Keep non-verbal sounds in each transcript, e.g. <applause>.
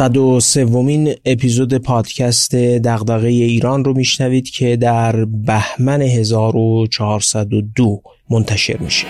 صد و سومین اپیزود پادکست دغدغه ایران رو میشنوید که در بهمن 1402 منتشر میشه.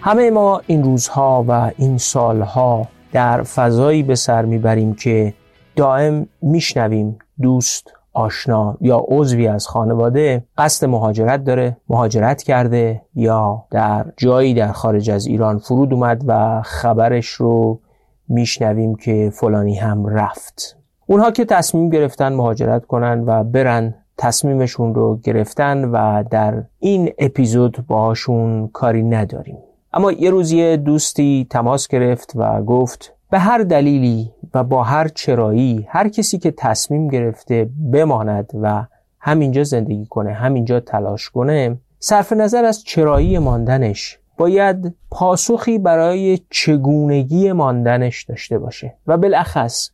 همه ما این روزها و این سالها در فضایی به سر می‌بریم که دائم میشنویم دوست آشنا یا عضوی از خانواده قصد مهاجرت داره مهاجرت کرده یا در جایی در خارج از ایران فرود اومد و خبرش رو میشنویم که فلانی هم رفت. اونها که تصمیم گرفتن مهاجرت کنن و برن تصمیمشون رو گرفتن و در این اپیزود باهاشون کاری نداریم. اما یه روزی دوستی تماس گرفت و گفت به هر دلیلی و با هر چرایی هر کسی که تصمیم گرفته بماند و همینجا زندگی کنه همینجا تلاش کنه صرف نظر از چرایی ماندنش باید پاسخی برای چگونگی ماندنش داشته باشه و بالاخص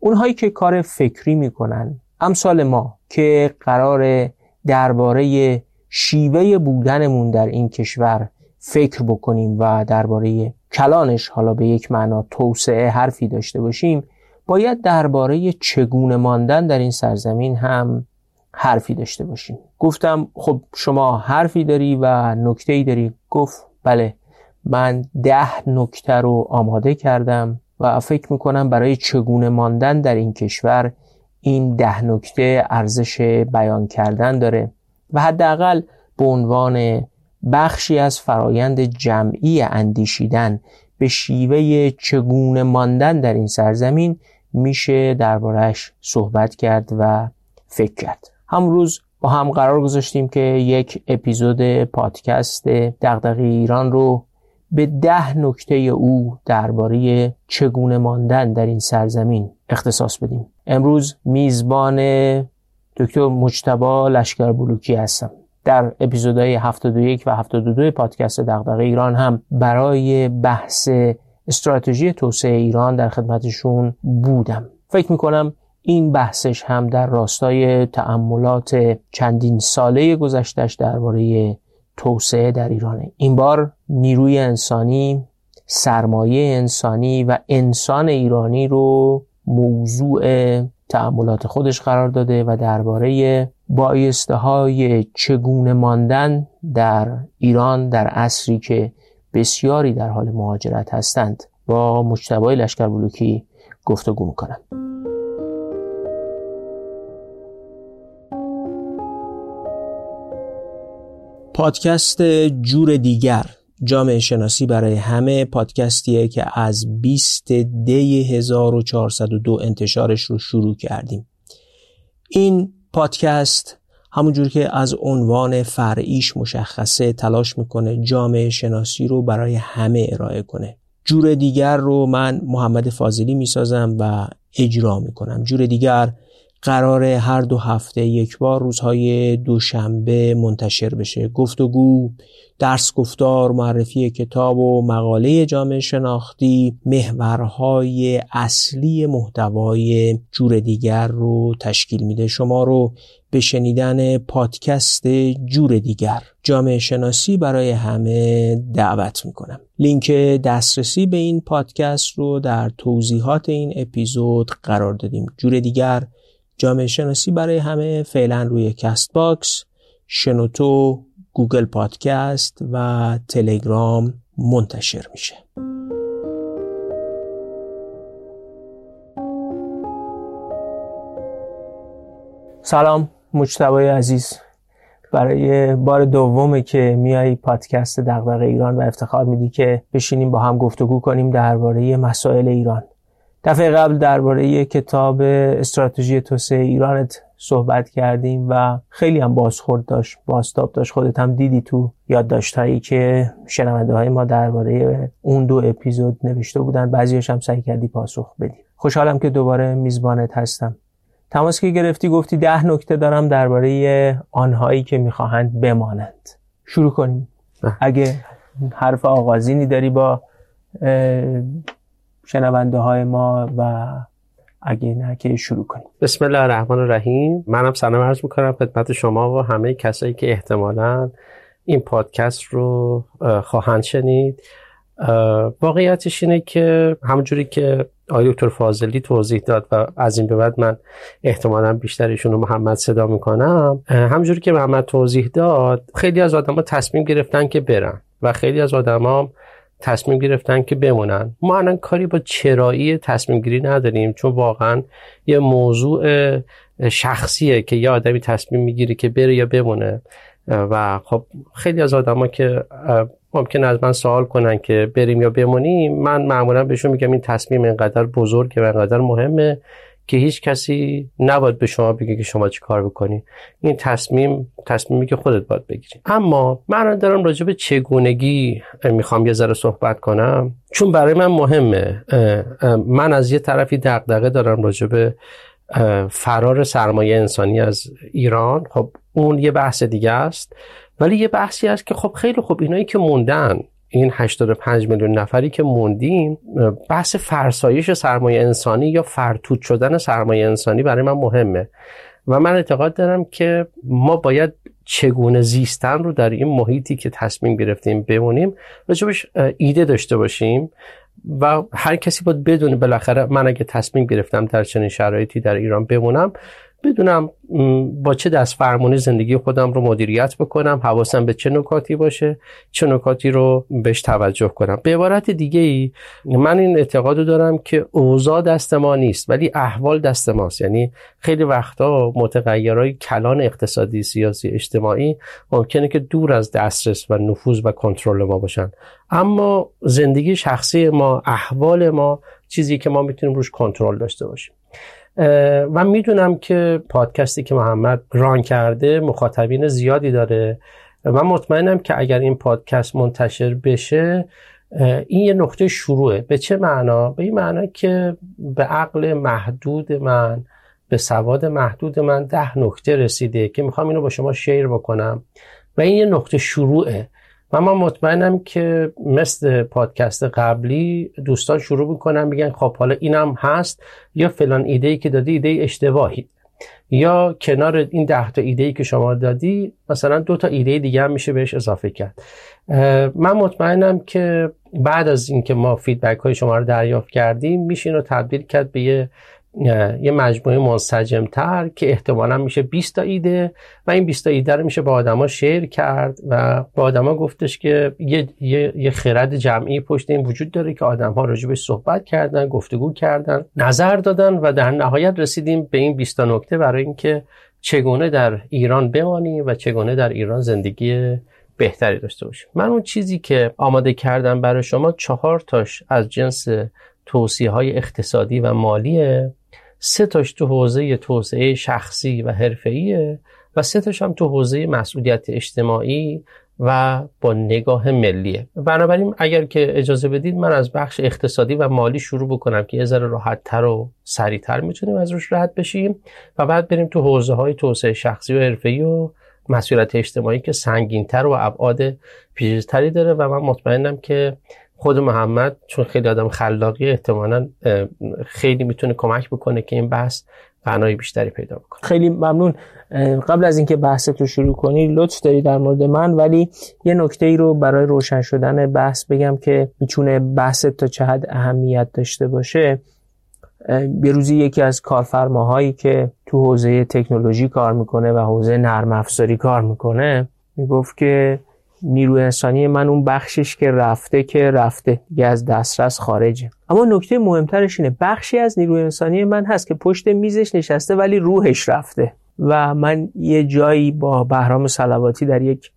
اونهایی که کار فکری می‌کنن امثال ما که قرار درباره شیوه بودنمون در این کشور فکر بکنیم و درباره کلانش حالا به یک معنا توسعه حرفی داشته باشیم باید درباره چگونه ماندن در این سرزمین هم حرفی داشته باشیم. گفتم خب شما حرفی داری و نکته ای داری. گفت بله من ده نکته رو آماده کردم و فکر می‌کنم برای چگونه ماندن در این کشور این ده نکته ارزش بیان کردن داره. و حداقل به عنوان بخشی از فرایند جمعی اندیشیدن به شیوه چگونه ماندن در این سرزمین میشه دربارهش صحبت کرد و فکر کرد. هم روز با هم قرار گذاشتیم که یک اپیزود پادکست دغدغه ایران رو به ده نکته او درباره چگونه ماندن در این سرزمین اختصاص بدیم. امروز میزبان دکتر مجتبا لشکر بلوکی هستم. در اپیزودهای 71 و 72 پادکست دغدغه ایران هم برای بحث استراتژی توسعه ایران در خدمتشون بودم. فکر می‌کنم این بحثش هم در راستای تأملات چندین ساله گذشتش درباره توسعه در ایرانه. این بار نیروی انسانی سرمایه انسانی و انسان ایرانی رو موضوع تأملات خودش قرار داده و درباره بایسته های چگونه ماندن در ایران در عصری که بسیاری در حال مهاجرت هستند. با مجتبای لشکر بلوکی گفتگو می‌کنم. پادکست جور دیگر جامعه شناسی برای همه پادکستیه که از 20 دی 1402 انتشارش رو شروع کردیم. این پادکست. همونجور که از عنوان فرعیش مشخصه تلاش می‌کنه جامعه شناسی رو برای همه ارائه کنه. جور دیگر رو من محمد فاضلی می‌سازم و اجرا می‌کنم. جور دیگر قرار هر دو هفته یک بار روزهای دوشنبه منتشر بشه. گفتگو درس گفتار معرفی کتاب و مقاله جامعه شناختی محورهای اصلی محتوای جور دیگر رو تشکیل میده. شما رو به شنیدن پادکست جور دیگر جامعه شناسی برای همه دعوت می‌کنم. لینک دسترسی به این پادکست رو در توضیحات این اپیزود قرار دادیم. جور دیگر جامعه شناسی برای همه. فعلا روی Castbox. شنوتو گوگل پادکست و تلگرام منتشر میشه. سلام مجتبای عزیز. برای بار دومه که میای پادکست دغدغه ایران و افتخار میدی که بشینیم با هم گفتگو کنیم درباره مسائل ایران. دفعه قبل درباره کتاب استراتژی توسعه ایرانت صحبت کردیم و خیلی هم بازخورد داشت بازتاب داشت. خودت هم دیدی تو یادداشتهایی که شنونده های ما درباره اون دو اپیزود نوشته بودن. بعضیش هم سعی کردی پاسخ بدی. خوشحالم که دوباره میزبانت هستم. تماس که گرفتی گفتی ده نکته دارم درباره آنهایی که می‌خواهند بمانند. شروع کنیم. اگه حرف آغازینی داری با شنونده های ما و اگه نه که شروع کنیم. بسم الله الرحمن الرحیم. منم سلام عرض می‌کنم خدمت شما و همه کسایی که احتمالا این پادکست رو خواهند شنید. واقعیتش اینه که همونجوری که آقای دکتر فاضلی توضیح داد و از این به بعد من احتمالا بیشتر ایشون رو محمد صدا می‌کنم همونجوری که محمد توضیح داد خیلی از آدما تصمیم گرفتن که برن و خیلی از آدما تصمیم گرفتن که بمونن. ما الان کاری با چرایی تصمیم گیری نداریم چون واقعا یه موضوع شخصیه که یه آدمی تصمیم می‌گیره که بره یا بمونه. و خب خیلی از آدما که ممکن از من سوال کنن که بریم یا بمونیم من معمولا بهشون میگم این تصمیم اینقدر بزرگه و اینقدر مهمه که هیچ کسی نباید به شما بگه که شما چی کار بکنی. این تصمیم تصمیمی که خودت باید بگیری. اما من دارم راجع به چگونگی می‌خوام یه ذره صحبت کنم. چون برای من مهمه. من از یه طرفی دغدغه دارم راجع به فرار سرمایه انسانی از ایران. خب اون یه بحث دیگه است. ولی یه بحثی هست که خب خیلی خب اینایی که موندن این 85 میلیون نفری که موندیم بحث فرسایش سرمایه انسانی یا فرتوت شدن سرمایه انسانی برای من مهمه. و من اعتقاد دارم که ما باید چگونه زیستن رو در این محیطی که تصمیم گرفتیم بمونیم راجبش ایده داشته باشیم و هر کسی باید بدونه بالاخره من اگه تصمیم گرفتم در چنین شرایطی در ایران بمونم بدونم با چه دست فرمانی زندگی خودم رو مدیریت بکنم حواسم به چه نکاتی باشه چه نکاتی رو بهش توجه کنم. به عبارت دیگه ای من این اعتقاد دارم که اوضاع دست ما نیست ولی احوال دست ماست. یعنی خیلی وقتا متغیرهای کلان اقتصادی سیاسی اجتماعی ممکنه که دور از دسترس و نفوذ و کنترل ما باشن. اما زندگی شخصی ما احوال ما چیزی که ما می‌تونیم روش کنترل داشته باشیم. و می‌دونم که پادکستی که محمد ران کرده مخاطبین زیادی داره. و مطمئنم که اگر این پادکست منتشر بشه این یه نقطه شروعه. به چه معنا؟ به این معنا که به عقل محدود من به سواد محدود من ده نکته رسیده که می‌خوام اینو با شما شیر بکنم. و این یه نقطه شروعه. و من مطمئنم که مثل پادکست قبلی دوستان شروع می‌کنن میگن خب حالا اینم هست یا فلان ایده ای که دادی ایده اشتباهی. یا کنار این ده تا ایده ای که شما دادی مثلا دو تا ایده دیگه هم میشه بهش اضافه کرد. من مطمئنم که بعد از اینکه ما فیدبک های شما رو دریافت کردیم میشه رو تبدیل کرد به یه یه مجموعه منسجم تر که احتمالا میشه 20 تا ایده و این 20 تا ایده رو میشه با آدما شیر کرد و با آدما گفتش که یه, یه،, یه خرد جمعی پشت این وجود داره که آدم ها راجبش صحبت کردن گفتگو کردن نظر دادن و در نهایت رسیدیم به این 20 تا نکته برای اینکه چگونه در ایران بمانیم و چگونه در ایران زندگی بهتری داشته باشیم. من اون چیزی که آماده کردم برای شما چهار تاش از جنس توصیه های اقتصادی و مالیه. سه تاش تو حوزه توسعه شخصی و حرفه‌ایه و سه تاش هم تو حوزه مسئولیت اجتماعی و با نگاه ملیه. بنابراین اگر که اجازه بدید من از بخش اقتصادی و مالی شروع بکنم که یه ذره راحت تر و سریعتر می‌تونیم از روش رد بشیم و بعد بریم تو حوزه های توسعه شخصی و حرفه‌ای و مسئولیت اجتماعی که سنگینتر و ابعاد پیچیده‌تری داره و من مطمئنم که خود محمد چون خیلی آدم خلاقی احتمالا خیلی می‌تونه کمک بکنه که این بحث معنای بیشتری پیدا بکنه. خیلی ممنون. قبل از اینکه بحث رو شروع کنی لطف داری در مورد من ولی یه نکته ای رو برای روشن شدن بحث بگم که می‌تونه بحث تا چه حد اهمیت داشته باشه. یه روزی یکی از کارفرماهایی که تو حوزه تکنولوژی کار می‌کنه و حوزه نرم افزاری کار می‌کنه می‌گفت که نیروی انسانی من اون بخشش که رفته که رفته. دیگه از دسترس خارجه. اما نکته مهمترش اینه بخشی از نیروی انسانی من هست که پشت میزش نشسته ولی روحش رفته. و من یه جایی با بهرام سلواتی در یک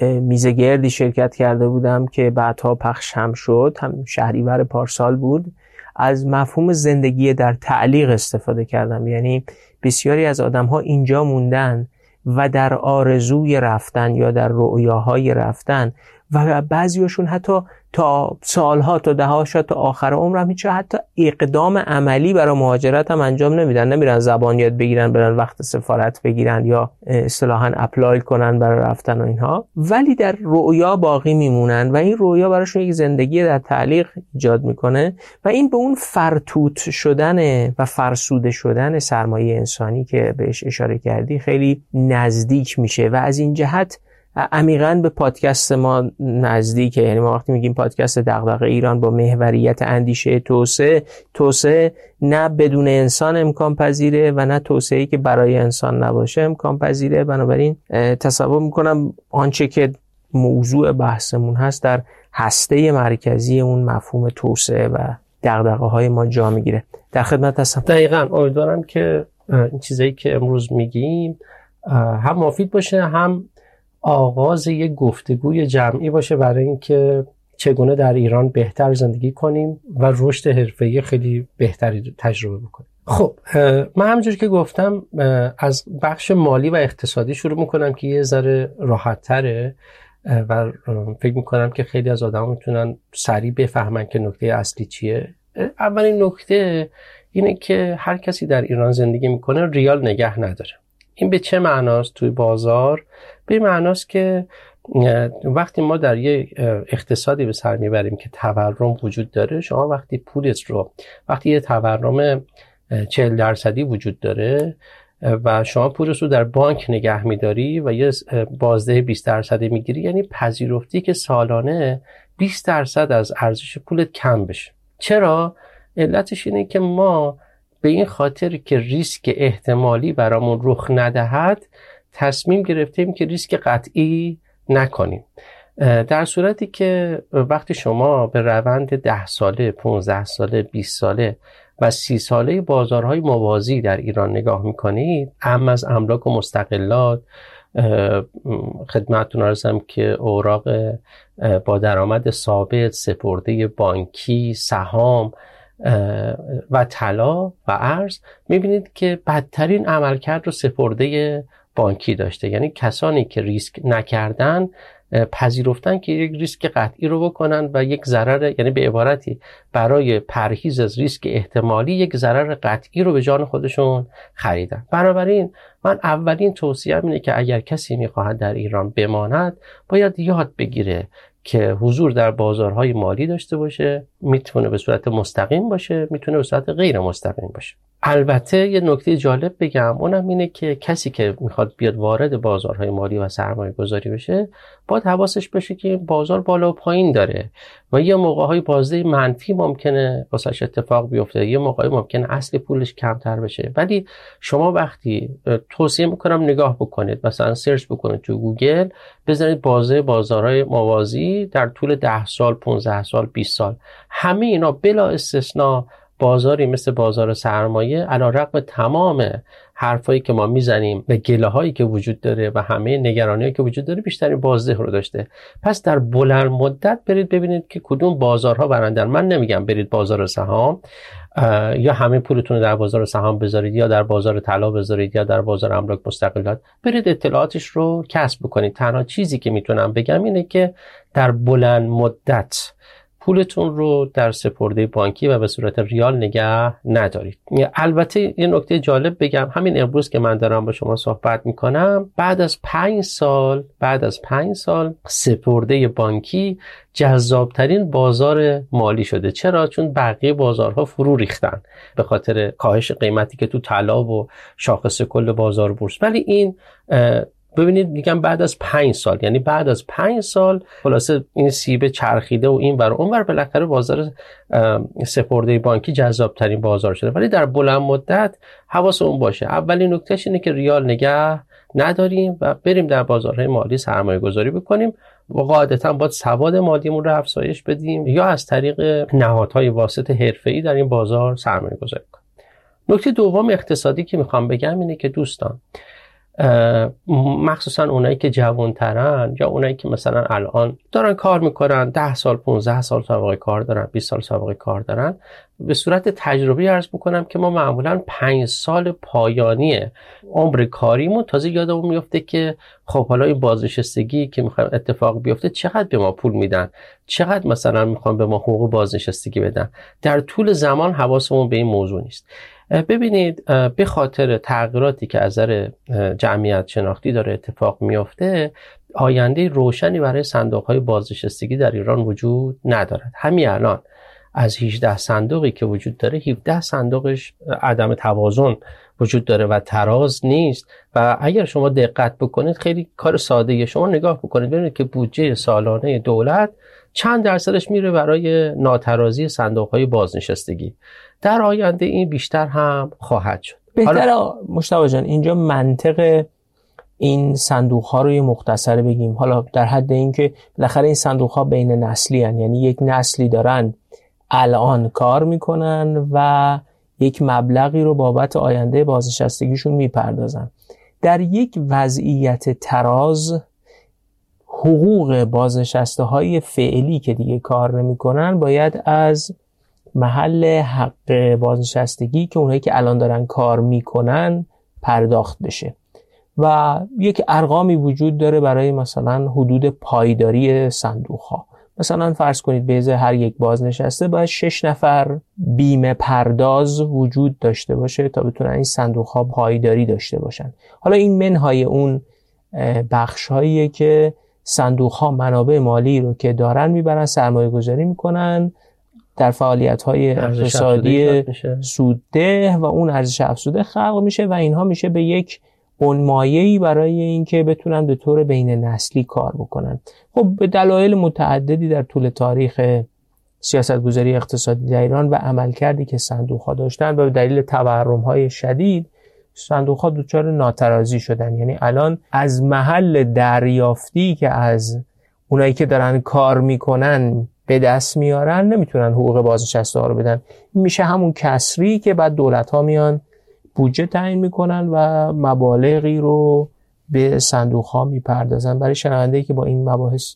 میزه گردی شرکت کرده بودم که بعدها پخش هم شد. هم شهریور پارسال بود. از مفهوم زندگی در تعلیق استفاده کردم. یعنی بسیاری از آدم ها اینجا موندن و در آرزوی رفتن یا در رؤیاهای رفتن. و بعضیاشون حتی تا سالها تا دهها تا آخر عمر هم هیچ حتی اقدام عملی برای مهاجرت هم انجام نمیدن. نمیرن زبان یاد بگیرن برن وقت سفارت بگیرن یا اصطلاحا اپلای کنن برای رفتن و اینها. ولی در رویا باقی میمونن و این رویا براشون یک زندگی در تعلیق ایجاد می‌کنه و این به اون فرتوت شدن و فرسوده شدن سرمایه انسانی که بهش اشاره کردی خیلی نزدیک میشه و از این جهت عمیقا به پادکست ما نزدیکه یعنی ما وقتی میگیم پادکست دغدغه ایران با محوریت اندیشه توسعه توسعه نه بدون انسان امکان پذیره و نه توسعه که برای انسان نباشه امکان پذیره. بنابراین تصور می‌کنم آنچه که موضوع بحثمون هست در هسته مرکزی اون مفهوم توسعه و دغدغه های ما جا می‌گیره. در خدمت هستم. دقیقا. امیدوارم که این چیزایی که امروز میگیم هم مفید باشه هم آغاز یک گفتگوی جمعی باشه برای اینکه چگونه در ایران بهتر زندگی کنیم و رشد حرفه‌ای خیلی بهتری تجربه بکنیم. خب من همونجور که گفتم از بخش مالی و اقتصادی شروع می‌کنم که یه ذره راحت تره و فکر می‌کنم که خیلی از آدم می‌تونن سریع بفهمن که نکته اصلی چیه. اولین نکته اینه که هر کسی در ایران زندگی می‌کنه ریال نگه نداره. این به چه معناست توی بازار؟ به معناست که وقتی ما در یه اقتصادی به سر می‌بریم که تورم وجود داره شما وقتی پولت رو وقتی یه تورم 40 درصدی وجود داره و شما پولت رو در بانک نگه میداری و یه بازده 20 درصدی می‌گیری یعنی پذیرفتی که سالانه 20 درصد از ارزش پولت کم بشه. چرا؟ علتش اینه که ما به این خاطر که ریسک احتمالی برامون رخ ندهد تصمیم گرفتیم که ریسک قطعی نکنیم. در صورتی که وقتی شما به روند ده ساله 15 ساله 20 ساله و سی ساله بازارهای موازی در ایران نگاه می‌کنید ام از املاک و مستقلات خدمتتون ارزم که اوراق با درآمد ثابت سپرده بانکی سهام و طلا و ارز می‌بینید که بدترین عملکرد رو سپرده بانکی داشته. یعنی کسانی که ریسک نکردن پذیرفتن که یک ریسک قطعی رو بکنن و یک ضرر یعنی به عبارتی برای پرهیز از ریسک احتمالی یک ضرر قطعی رو به جان خودشون خریدن. بنابراین من اولین توصیه اینه که اگر کسی می‌خواهد در ایران بماند باید یاد بگیره که حضور در بازارهای مالی داشته باشه می‌تونه به صورت مستقیم باشه می‌تونه به صورت غیر مستقیم باشه. البته یه نکته جالب بگم اونم اینه که کسی که می‌خواد بیاد وارد بازارهای مالی و سرمایه گذاری بشه باید حواسش بشه که بازار بالا و پایین داره و یه موقع هایی بازده منفی ممکنه واسش اتفاق بیفته یه موقع ممکنه اصل پولش کمتر بشه. ولی شما وقتی توصیه می‌کنم نگاه بکنید مثلا search بکنید تو گوگل بزنید بازده بازارهای موازی در طول 10 سال 15 سال 20 سال. همه اینا بلا استثنا بازاری مثل بازار سرمایه علی رغم تمام حرفایی که ما می‌زنیم و گله هایی که وجود داره و همه نگرانی که وجود داره بیشترین بازده رو داشته. پس در بلند مدت برید ببینید که کدوم بازارها برندن. من نمیگم برید بازار سهام یا همه پولتون رو در بازار سهام بذارید یا در بازار طلا بذارید یا در بازار املاک مستقلات. برید اطلاعاتش رو کسب بکنید. تنها چیزی که می‌تونم بگم اینه که در بلند مدت پولتون رو در سپرده بانکی و به صورت ریال نگه ندارید. البته یه نکته جالب بگم. همین امروز که من دارم با شما صحبت می‌کنم بعد از پنج سال بعد از پنج سال سپرده بانکی جذابترین بازار مالی شده. چرا؟ چون بقیه بازارها فرو ریختن به خاطر کاهش قیمتی که تو طلا و شاخص کل بازار بورس. ولی این ببینید میگم بعد از پنج سال یعنی بعد از پنج سال خلاصه این سیب چرخیده و این بر اون بالاخره بازار سپرده بانکی جذاب ترین بازار شده. ولی در بلند مدت حواس اون باشه. اولین نکتهش اینه که ریال نگه نداریم و بریم در بازارهای مالی سرمایه گذاری بکنیم. و قاعدتا باید سواد مالیمون رو افزایش بدیم یا از طریق نهادهای واسط حرفه‌ای در این بازار سرمایه گذاری کنیم. نکته دوم اقتصادی که می‌خوام بگم اینه که دوستان مخصوصا اونایی که جوانترن یا اونایی که مثلا الان دارن کار می‌کنن ده سال 15 سال سابقه کار دارن 20 سال سابقه کار دارن به صورت تجربی عرض می‌کنم که ما معمولا پنج سال پایانی عمر کاریمون تازه یادمون میفته که خب حالا این بازنشستگی که می‌خوایم اتفاق بیفته چقدر به ما پول میدن؟ چقدر مثلا می‌خوان به ما حقوق بازنشستگی بدن؟ در طول زمان حواسمون به این موضوع نیست. ببینید به خاطر تغییراتی که از نظر جمعیت شناختی داره اتفاق میافته آینده روشنی برای صندوق های بازنشستگی در ایران وجود ندارد. همین الان از 18 صندوقی که وجود داره 17 صندوقش عدم توازن وجود داره و تراز نیست. و اگر شما دقت بکنید خیلی کار ساده شما نگاه بکنید ببینید که بودجه سالانه دولت چند درصدش میره برای ناترازی صندوق های بازنشستگی. در آینده این بیشتر هم خواهد شد. بهتر مشتبه جان اینجا منطق این صندوق ها رو یه مختصره بگیم. حالا در حد اینکه بالاخره این صندوق ها بین نسلی هن. یعنی یک نسلی دارن الان کار می‌کنن و یک مبلغی رو بابت آینده بازنشستگیشون می‌پردازن. در یک وضعیت تراز حقوق بازنشسته های فعلی که دیگه کار نمی‌کنن باید از محل حق بازنشستگی که اونایی که الان دارن کار می‌کنن پرداخت بشه. و یک ارقامی وجود داره برای مثلا حدود پایداری صندوق ها مثلا فرض کنید به هر یک بازنشسته باید شش نفر بیمه پرداز وجود داشته باشه تا بتونن این صندوق ها پایداری داشته باشن. حالا این منهای اون بخش هاییه که صندوق ها منابع مالی رو که دارن می‌برن سرمایه گذاری می‌کنن در فعالیت های اقتصادی سودده و اون ارزش افزوده خلق میشه و اینها میشه به یک ای برای اینکه بتونن به طور بین نسلی کار بکنن. خب به دلایل متعددی در طول تاریخ سیاست گذاری اقتصادی در ایران و عملکردی که صندوق ها داشتن و به دلیل تورم های شدید صندوق ها دچار ناترازی شدن. یعنی الان از محل دریافتی که از اونایی که دارن کار می‌کنن به دست میارن نمی‌تونن حقوق بازنشسته ها رو بدن. میشه همون کسری که بعد دولت ها میان بودجه تعیین می‌کنن و مبالغی رو به صندوق ها می‌پردازن. برای شنونده که با این مباحث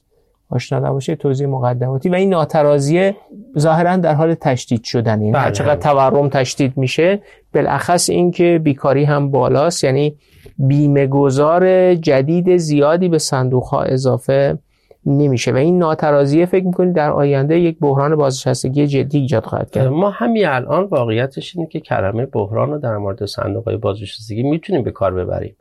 آشنا نباشه توضیح مقدماتی و این ناترازیه ظاهرا در حال تشدید شدن این بله. چقدر تورم تشدید میشه بالاخص اینکه بیکاری هم بالاست. یعنی بیمه گذار جدید زیادی به صندوق ها اضافه نمیشه. و این ناترازیه فکر می‌کنید در آینده یک بحران بازنشستگی جدی ایجاد خواهد کرد؟ ما همین الان واقعیتش اینه که کلمه بحران رو در مورد صندوق های بازنشستگی می‌تونیم به کار ببریم.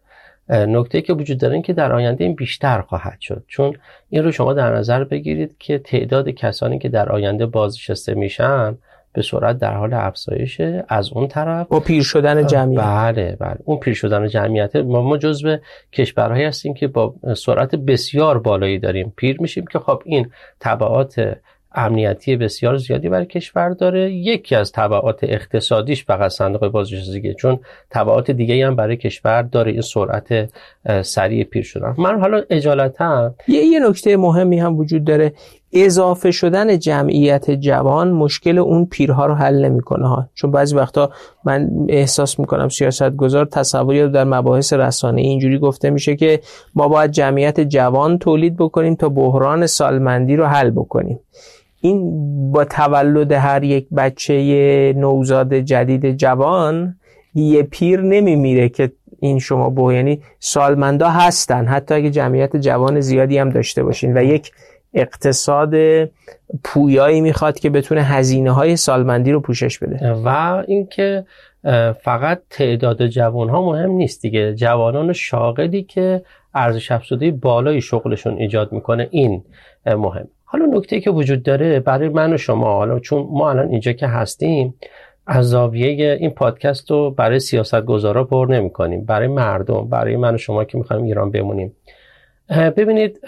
نکته که وجود داره این که در آینده این بیشتر خواهد شد. چون این رو شما در نظر بگیرید که تعداد کسانی که در آینده بازنشسته میشن به سرعت در حال افزایشه از اون طرف. با پیر شدن جمعیت. بله بله. اون پیر شدن جمعیت. ما ما جزو کشورهایی هستیم که با سرعت بسیار بالایی داریم. پیر میشیم که خب این تبعات امنیتی بسیار زیادی برای کشور داره. یکی از طبعات اقتصادیش فقط صندوق بازنشستگی چون طبعات دیگه هم برای کشور داره. این سرعت سریع پیر شدن. من حالا اجالتا یه یه نکته مهمی هم وجود داره. اضافه شدن جمعیت جوان مشکل اون پیرها رو حل نمی‌کنه ها. چون بعضی وقتا من احساس می‌کنم سیاست گذار تصوری در مباحث رسانه اینجوری گفته میشه که ما باید جمعیت جوان تولید بکنیم تا بحران سالمندی رو حل بکنیم. این با تولد هر یک بچه نوزاد جدید جوان یه پیر نمیمیره که این شما بو یعنی سالمندا هستن. حتی اگه جمعیت جوان زیادی هم داشته باشین. و یک اقتصاد پویایی می‌خواد که بتونه هزینه های سالمندی رو پوشش بده. و اینکه فقط تعداد جوان ها مهم نیست دیگه. جوانان شاغلی که ارزش افزوده بالای شغلشون ایجاد می‌کنه این مهم. حالا نکته که وجود داره برای من و شما حالا چون ما الان اینجا که هستیم از زاویه این پادکست رو برای سیاست گذارا پر نمی کنیم برای مردم برای من و شما که می‌خوایم ایران بمونیم. ببینید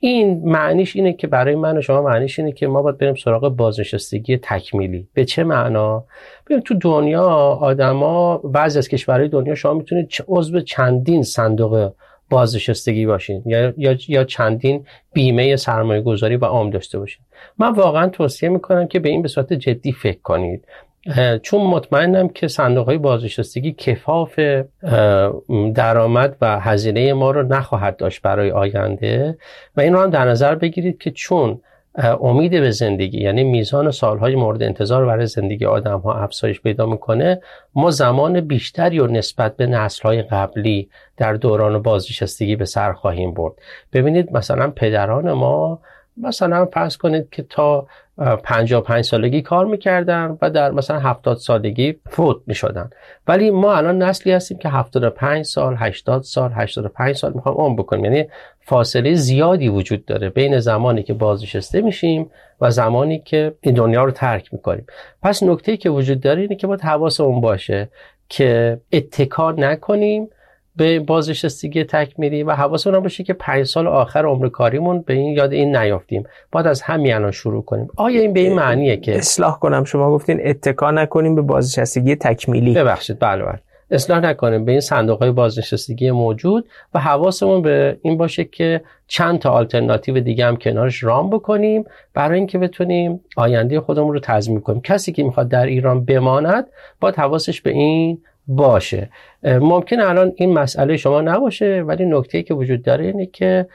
این معنیش اینه که برای من و شما معنیش اینه که ما باید بریم سراغ بازنشستگی تکمیلی. به چه معنا؟ ببین تو دنیا آدما بعضی از کشورهای دنیا شما می‌تونید عضو چندین صندوق بازنشستگی باشین یا, یا, چندین بیمه سرمایه گذاری و عام داشته باشین. من واقعا توصیه می‌کنم که به این به صورت جدی فکر کنید. چون مطمئنم که صندوق های بازنشستگی کفاف درآمد و هزینه ما رو نخواهد داشت برای آینده. و این رو هم در نظر بگیرید که چون امید به زندگی یعنی میزان سالهای مورد انتظار برای زندگی آدم ها افزایش پیدا می‌کنه ما زمان بیشتری و نسبت به نسل قبلی در دوران بازنشستگی به سر خواهیم برد. ببینید مثلا پدران ما مثلا فرض کنید که تا 55 سالگی کار می‌کردن و در مثلا 70 سالگی فوت می‌شدن ولی ما الان نسلی هستیم که 75 سال 80 سال 85 سال می‌خوام عمر بکنیم. یعنی فاصله زیادی وجود داره بین زمانی که بازنشسته میشیم و زمانی که این دنیا رو ترک می‌کنیم. پس نکته که وجود داره اینه که باید حواسمون باشه که اتکا نکنیم به بازنشستگی تکمیلی و حواسمون باشه که پنج سال آخر عمر کاریمون به این یاد این نیافتیم. باید از همین الان شروع کنیم. آیا این به این معنیه که اصلاح کنم. شما گفتین اتکا نکنیم به بازنشستگی تکمیلی ببخشید. بله بله. اصلاح نکنیم به این صندوق های بازنشستگی موجود و حواسمون به این باشه که چند تا آلترناتیو دیگه هم کنارش رام بکنیم برای اینکه بتونیم آینده خودمون رو تضمین کنیم. کسی که می‌خواد در ایران بماند باید حواسش به این باشه. ممکن الان این مسئله شما نباشه ولی نکته که وجود داره اینه که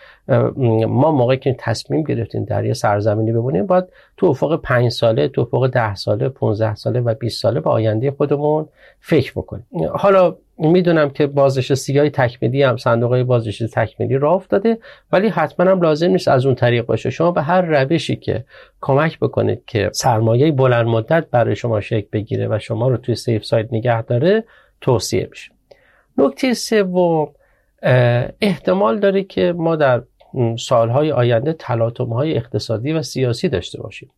ما موقعی که تصمیم گرفتیم در یه سرزمینی بمونیم باید تو افق پنج ساله تو افق ده ساله 15 ساله و 20 ساله به آینده خودمون فکر بکنیم. حالا می‌دونم که بازنشستی های تکمیلی هم صندوق های بازنشستی تکمیلی راه افتاده ولی حتما هم لازم نیست از اون طریق باشه. شما به هر روشی که کمک بکنید که سرمایه بلند مدت برای شما شکل بگیره و شما رو توی سیف سایت نگه داره توصیه میشه. نکته سوم احتمال داره که ما در سالهای آینده تلاطم های اقتصادی و سیاسی داشته باشیم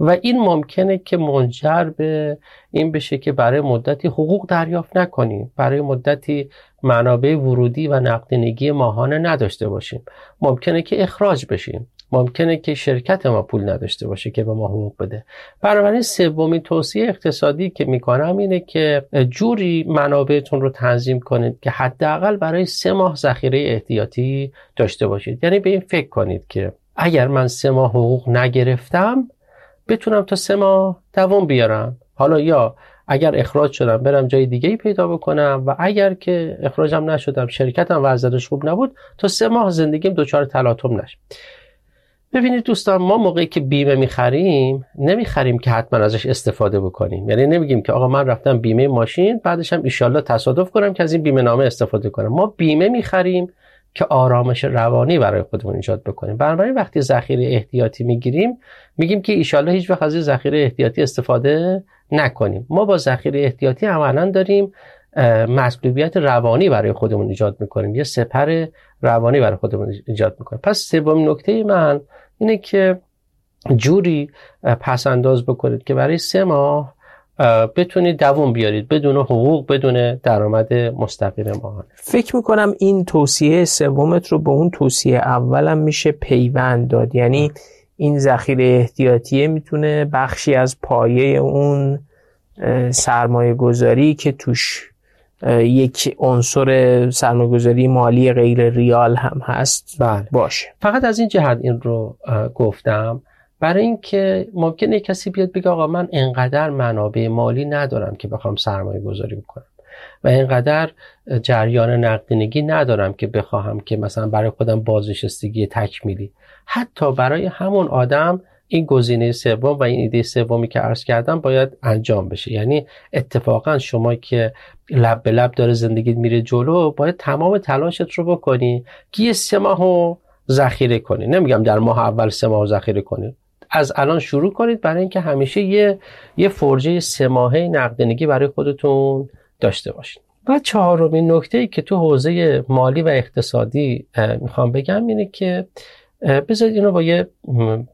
و این ممکنه که منجر به این بشه که برای مدتی حقوق دریافت نکنیم برای مدتی منابع ورودی و نقدینگی ماهانه نداشته باشیم. ممکنه که اخراج بشیم. ممکنه که شرکت ما پول نداشته باشه که به ما حقوق بده. بنابراین سومین توصیه اقتصادی که می‌کنم اینه که جوری منابعتون رو تنظیم کنید که حداقل برای سه ماه ذخیره احتیاطی داشته باشید. یعنی به این فکر کنید که اگر من سه ماه حقوق نگرفتم بتونم تا سه ماه دوام بیارم. حالا یا اگر اخراج شدم برم جای دیگه ای پیدا بکنم و اگر که اخراجم نشدم شرکتم وضعیتش خوب نبود تا سه ماه زندگیم دچار تلاطم نشه. ببینید دوستان ما موقعی که بیمه می‌خریم نمی‌خریم که حتما ازش استفاده بکنیم. یعنی نمیگیم که آقا من رفتم بیمه ماشین بعدش هم ایشالله تصادف کنم که از این بیمه نامه استفاده کنم. ما بیمه می‌خریم که آرامش روانی برای خودمون ایجاد بکنیم. بنابراین وقتی ذخیره احتیاطی می‌گیریم میگیم که ایشالله هیچ وقت از ذخیره احتیاطی استفاده نکنیم. ما با ذخیره احتیاطی عملا داریم مسئولیت روانی برای خودمون ایجاد می‌کنیم. یه سپر روانی برای خودمون ایجاد می‌کنیم. پس سوم نکته من اینه که جوری پس انداز بکنید که برای سه ماه بتونید دووم بیارید بدون حقوق بدون درآمد مستقیم ماهانه. فکر می‌کنم این توصیه سومت رو به اون توصیه اولم میشه پیوند داد. یعنی این ذخیره احتیاطیه می‌تونه بخشی از پایه اون سرمایه گذاری که توش یک عنصر سرمایه‌گذاری مالی غیر ریال هم هست. بله. باشه. فقط از این جهت این رو گفتم. برای اینکه ممکنه کسی بیاد بگه آقا من انقدر منابع مالی ندارم که بخوام سرمایه گذاری بکنم و اینقدر جریان نقدینگی ندارم که بخواهم که مثلا برای خودم بازنشستگی تکمیلی. حتی برای همون آدم این گزینه سوم و این ایده سومی که عرض کردم باید انجام بشه. یعنی اتفاقا شما که لب به لب داره زندگی میره جلو باید تمام تلاشت رو بکنی. که یه سه ماهو ذخیره کنی. نمیگم در ماه اول سه ماه ذخیره کنی. از الان شروع کنید برای اینکه همیشه یه یه فرجه سه ماهه نقدینگی برای خودتون داشته باشید و چهارمین نکته ای که تو حوزه مالی و اقتصادی می‌خوام بگم اینه که بذارید اینو با یه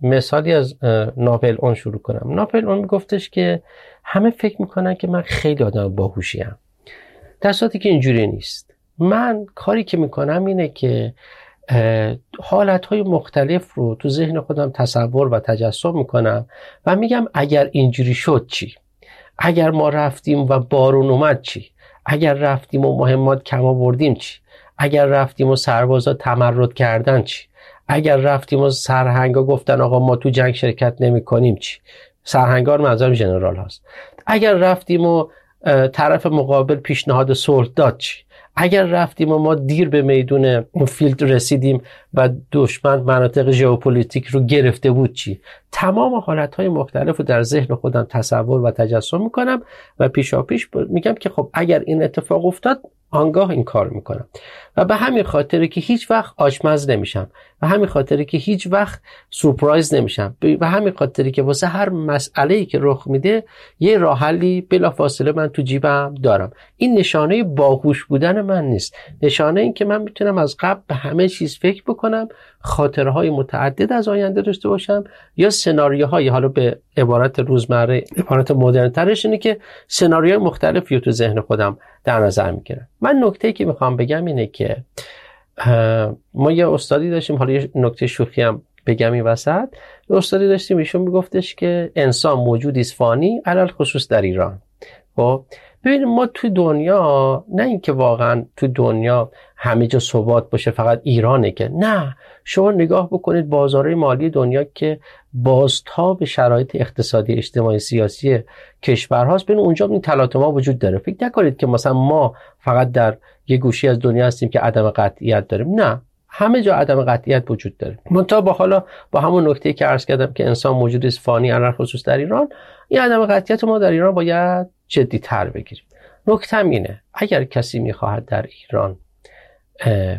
مثالی از ناپل اون شروع کنم. ناپل اون میگفتش که همه فکر می‌کنن که من خیلی آدم باهوشیم در صورتی که اینجوری نیست. من کاری که می‌کنم اینه که حالتهای مختلف رو تو ذهن خودم تصور و تجسم می‌کنم و میگم اگر اینجوری شد چی؟ اگر ما رفتیم و بارون اومد چی؟ اگر رفتیم و مهمات کم آوردیم چی؟ اگر رفتیم و سربازا تمرد کردن چی؟ اگر رفتیم و سرهنگا گفتن آقا ما تو جنگ شرکت نمی کنیم چی؟ سرهنگا منظورم general هاست. اگر رفتیم و طرف مقابل پیشنهاد صلح داد چی؟ اگر رفتیم و ما دیر به میدون field رسیدیم و دشمن مناطق ژئوپلیتیک رو گرفته بود چی؟ تمام حالت های مختلف رو در ذهن خودم تصور و تجسم می‌کنم و پیشا پیش میگم که خب اگر این اتفاق افتاد آنگاه این کار می‌کنم. و به همین خاطره که هیچ وقت آشمز نمیشم. و همین خاطره که هیچ وقت سورپرایز نمیشم. و همین خاطره که واسه هر مسئله ای که رخ میده یه راه حلی بلا فاصله من تو جیبم دارم. این نشانه باهوش بودن من نیست. نشانه این که من می‌تونم از قبل به همه چیز فکر بکنم خاطره های متعدد از آینده داشته باشم یا سناریوهای حالا به عبارت روزمره عبارت مدرن ترش اینه که سناریوهای مختلفی تو ذهن خودم در نظر می‌گیرم. من نکته که می‌خوام بگم اینه که ما یه استادی داشتیم حالا یه نکته شوخی هم بگم این وسط. استادی داشتیم ایشون میگفتش که انسان موجودی فانی علل خصوص در ایران. خب ببینید ما تو دنیا نه اینکه واقعا تو دنیا همه جا ثبات باشه فقط ایرانه که. نه شما نگاه بکنید بازارهای مالی دنیا که بازتاب شرایط اقتصادی اجتماعی سیاسی کشورهاست بین اونجا این تلاطم‌ها وجود داره. فکر نکنید که مثلا ما فقط در یه گوشی از دنیا هستیم که عدم قطعیت داریم. نه همه جا عدم قطعیت وجود داره. منتها با حالا با همون نکته که عرض کردم که انسان موجودی فانی علل خصوص در ایران این عدم قطعیت ما در ایران باید جدی تر بگیریم. نکتم اینه اگر کسی می‌خواهد در ایران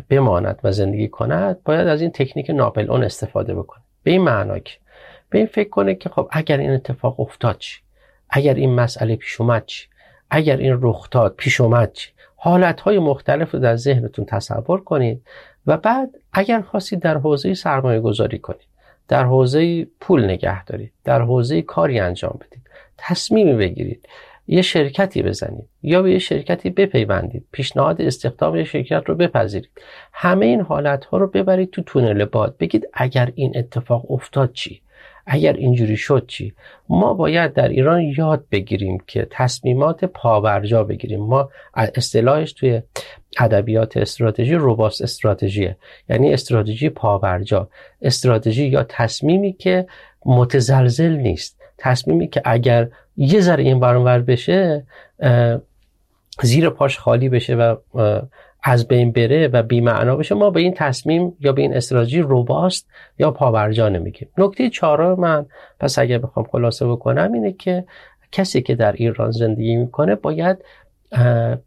بماند و زندگی کند باید از این تکنیک ناپل اون استفاده بکنه. به این معنا که به این فکر کنه که خب اگر این اتفاق افتاد چی؟ اگر این مسئله پیش اومد چی؟ اگر این رخ داد پیش اومد چی؟ حالت های مختلف رو در ذهنتون تصور کنید و بعد اگر خواستید در حوزه سرمایه گذاری کنید در حوزه پول نگه دارید در حوزه کاری انجام بدید تصمیمی بگیرید. یه شرکتی بزنید یا به یه شرکتی بپیوندید. پیشنهاد استخدام یه شرکت رو بپذیرید. همه این حالت ها رو ببرید تو تونل باد. بگید اگر این اتفاق افتاد چی؟ اگر اینجوری شد چی؟ ما باید در ایران یاد بگیریم که تصمیمات پاورجا بگیریم. ما اصطلاحش توی ادبیات استراتژی روباست استراتژیه. یعنی استراتژی پاورجا استراتژی یا تصمیمی که متزلزل نیست. تصمیمی که اگر یه ذره این برانور بشه زیر پاش خالی بشه و از بین بره و بیمعنا بشه. ما به این تصمیم یا به این استراتژی روباست یا پاورجا نمیگیم نکته چهارم من پس اگر بخوام خلاصه بکنم اینه که کسی که در ایران زندگی می‌کنه باید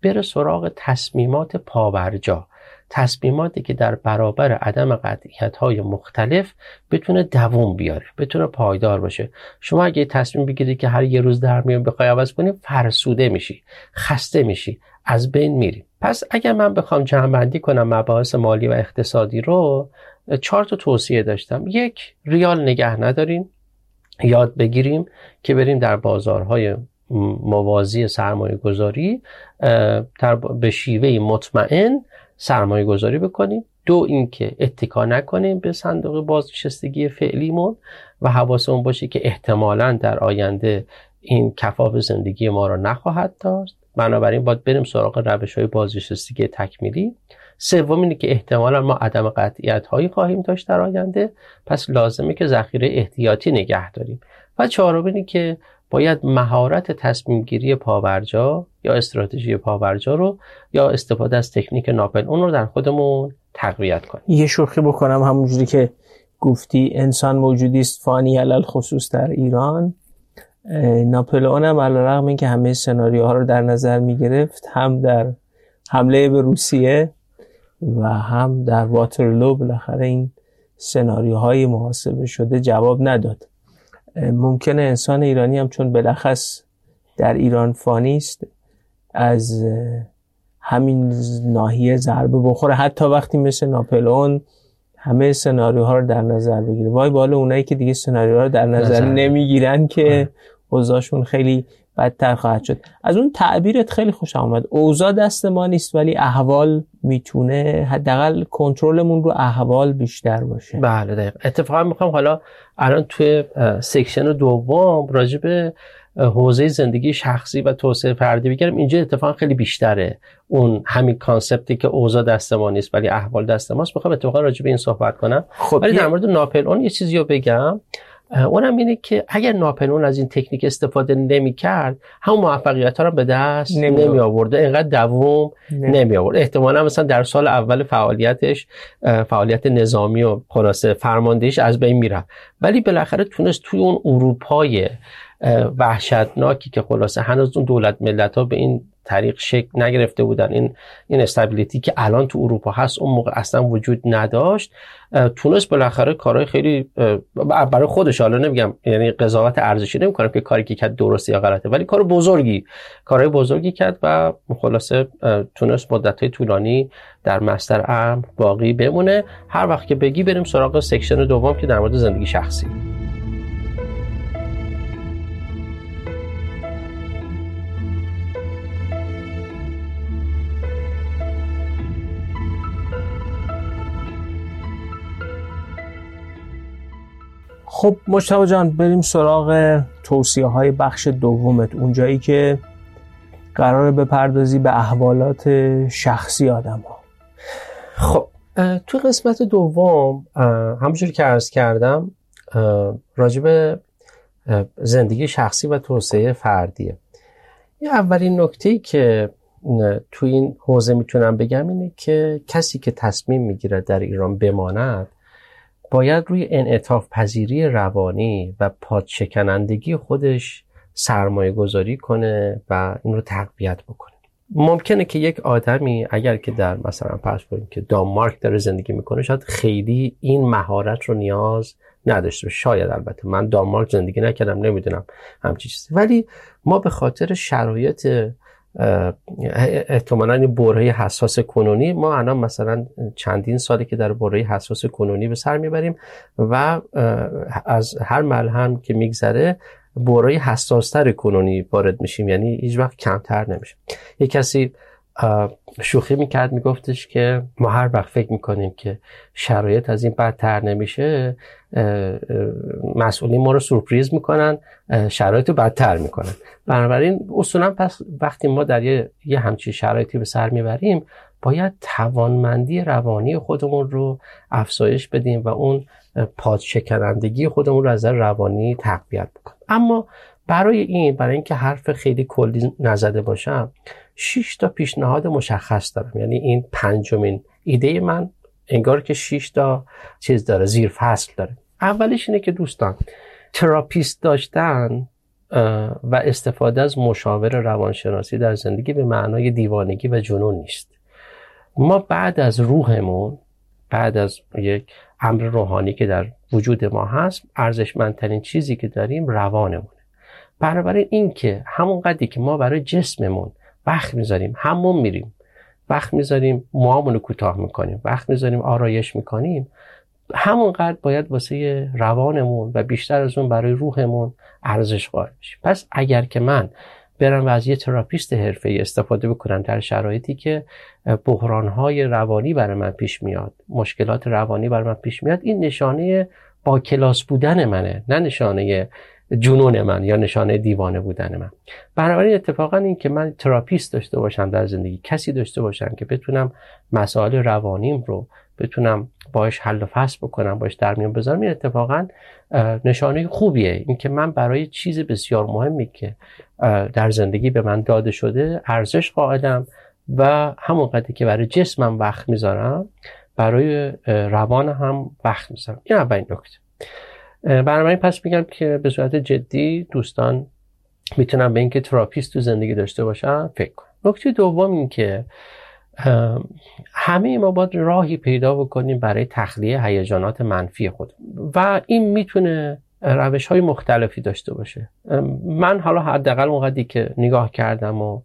بره سراغ تصمیمات پاورجا. تصمیماتی که در برابر عدم قطعیت های مختلف بتونه دووم بیاره بتونه پایدار باشه. شما اگه تصمیم بگیرید که هر یه روز در میون بخوای عوض کنی فرسوده میشی خسته میشی از بین میری. پس اگر من بخوام جمع کنم مباحث مالی و اقتصادی رو چهار تا توصیه داشتم. یک ریال نگه نداریم یاد بگیریم که بریم در بازارهای موازی سرمایه گذاری به شیوه مطمئن سرمایه گذاری بکنیم. دو اینکه اتکا نکنیم به صندوق بازنشستگی فعلیمون و حواسمون باشه که احتمالا در آینده این کفاف زندگی ما را نخواهد داشت. بنابراین باید بریم سراغ روش های بازنشستگی تکمیلی. سوم اینه که احتمالا ما عدم قطعیت هایی خواهیم داشت در آینده. پس لازمه که ذخیره احتیاطی نگه داریم. و چهارم اینه که باید مهارت تصمیم گیری پاورجا یا استراتژی پاورجا رو یا استفاده از تکنیک ناپل اون رو در خودمون تقویت کنیم. یه شوخی بکنم همونجوری که گفتی انسان موجودی است فانی علل خصوص در ایران. ناپلئون هم علیرغم اینکه همه سناریوها رو در نظر می گرفت هم در حمله به روسیه و هم در واترلو بالاخره این سناریوهای محاسبه شده جواب نداد. ممکنه انسان ایرانی هم چون بلخص در ایران فانی است از همین ناحیه ضربه بخوره. حتی وقتی مثل ناپلئون همه سناریوها رو در نظر بگیره. وای بالا اونایی که دیگه سناریوها رو در نظر, نمی‌گیرن که اوضاعشون خیلی بدتر خواهد شد. از اون تعبیرت خیلی خوشم آمد اوضاع دست ما نیست ولی احوال می‌تونه حداقل کنترلمون رو احوال بیشتر باشه. بله دقیق اتفاقا می‌خوام حالا الان توی section دوم راجع به حوزه زندگی شخصی و توسعه فردی بگم اینجا اتفاقا خیلی بیشتره اون همین concept ی که اوضاع دست ما نیست ولی احوال دست ماست. می‌خوام اتفاقا راجع به این صحبت کنم. خب ولی در مورد ناپلئون یه چیزی رو بگم. اونم اینه که اگر ناپلون از این تکنیک استفاده نمی کرد همون موفقیت ها رو به دست نمی آورده اینقدر دووم نمی آورد احتمالا مثلا در سال اول فعالیتش فعالیت نظامی و خلاصه فرماندهیش از بین میره ولی بالاخره تونست توی اون اروپای وحشتناکی که خلاصه هنوز اون دولت ملت ها به این طریق شکل نگرفته بودن. این این استابیلیتی که الان تو اروپا هست اون موقع اصلا وجود نداشت. تونست بالاخره کارهای خیلی برای خودش حالا نمیگم یعنی قضاوت ارزشی نمی‌کنم که کاری که کرد درسته یا غلطه ولی کار بزرگی کارهای بزرگی کرد و خلاصه تونست مدت طولانی در مستر ام باقی بمونه. هر وقت که بگی بریم سراغ سکشن دوم که در مورد زندگی شخصی. خب مشتبه جان بریم سراغ توصیه های بخش دومت. اونجایی که قرار بپردازی به احوالات شخصی آدم ها خب توی قسمت دوم همونجور که عرض کردم راجب زندگی شخصی و توسعه فردیه. یه اولین نکته که تو این حوزه می‌تونم بگم اینه که کسی که تصمیم می‌گیره در ایران بماند باید روی انعطاف پذیری روانی و پادشکنندگی خودش سرمایه گذاری کنه و این رو تقویت بکنه. ممکنه که یک آدمی اگر که در مثلا پس کنیم که دانمارک داره زندگی می‌کنه شاید خیلی این مهارت رو نیاز نداشته شاید البته من دانمارک زندگی نکردم نمی‌دونم همچی چیزی. ولی ما به خاطر شرایط احتمالا این بره حساس کنونی. ما الان مثلا چندین سالی که در بره حساس کنونی به سر می‌بریم و از هر ملهم که میگذره بره حساستر کنونی وارد میشیم. یعنی هیچ وقت کمتر نمیشه یه کسی شوخی می‌کرد میگفتش که ما هر وقت فکر می‌کنیم که شرایط از این بدتر نمیشه مسئولین ما رو سورپریز می‌کنن شرایط رو بدتر می‌کنن. بنابراین اصولا پس وقتی ما در یه, همچین شرایطی به سر می‌بریم باید توانمندی روانی خودمون رو افزایش بدیم و اون پادشکنندگی خودمون رو از روانی تقویت بکنیم. اما برای این برای اینکه حرف خیلی کلی نزده باشم 6 تا پیشنهاد مشخص دارم. یعنی این پنجمین ایده من انگار که 6 تا چیز داره زیر فصل داره. اولیش اینه که دوستان تراپیست داشتن و استفاده از مشاور روانشناسی در زندگی به معنای دیوانگی و جنون نیست. ما بعد از روحمون بعد از یک امر روحانی که در وجود ما هست ارزشمندترین چیزی که داریم روانمونه. بنابراین این که همون قدری که ما برای جسممون وقت می‌ذاریم همون میریم. وقت می‌ذاریم موامون رو کوتاه می‌کنیم. وقت می‌ذاریم آرایش می‌کنیم. همونقدر باید واسه روانمون و بیشتر از اون برای روحمون ارزش قائل بشیم. پس اگر که من برم و از یه therapist حرفه‌ای استفاده بکنم در شرایطی که بحرانهای روانی برای من پیش میاد مشکلات روانی برای من پیش میاد این نشانه با کلاس بودن منه نه نشانه جنون من یا نشانه دیوانه بودن من. بنابراین اتفاقا این که من therapist داشته باشم در زندگی کسی داشته باشم که بتونم مسائل روانیم رو بتونم باش حل و فصل بکنم باش در میان بذارم. این اتفاقا نشانه خوبیه. اینکه من برای چیز بسیار مهمی که در زندگی به من داده شده ارزش قائلم و همون قدری که برای جسمم وقت می‌ذارم برای روان هم وقت می‌ذارم. این اولین نکته. بنابراین پس میگم که به صورت جدی دوستان می‌تونم به اینکه تراپیست تو زندگی داشته باشم فکر کنم نکته دوم این که همه ما باید راهی پیدا بکنیم برای تخلیه هیجانات منفی خود. و این می‌تونه روش های مختلفی داشته باشه. من حالا حداقل موقعی که نگاه کردم و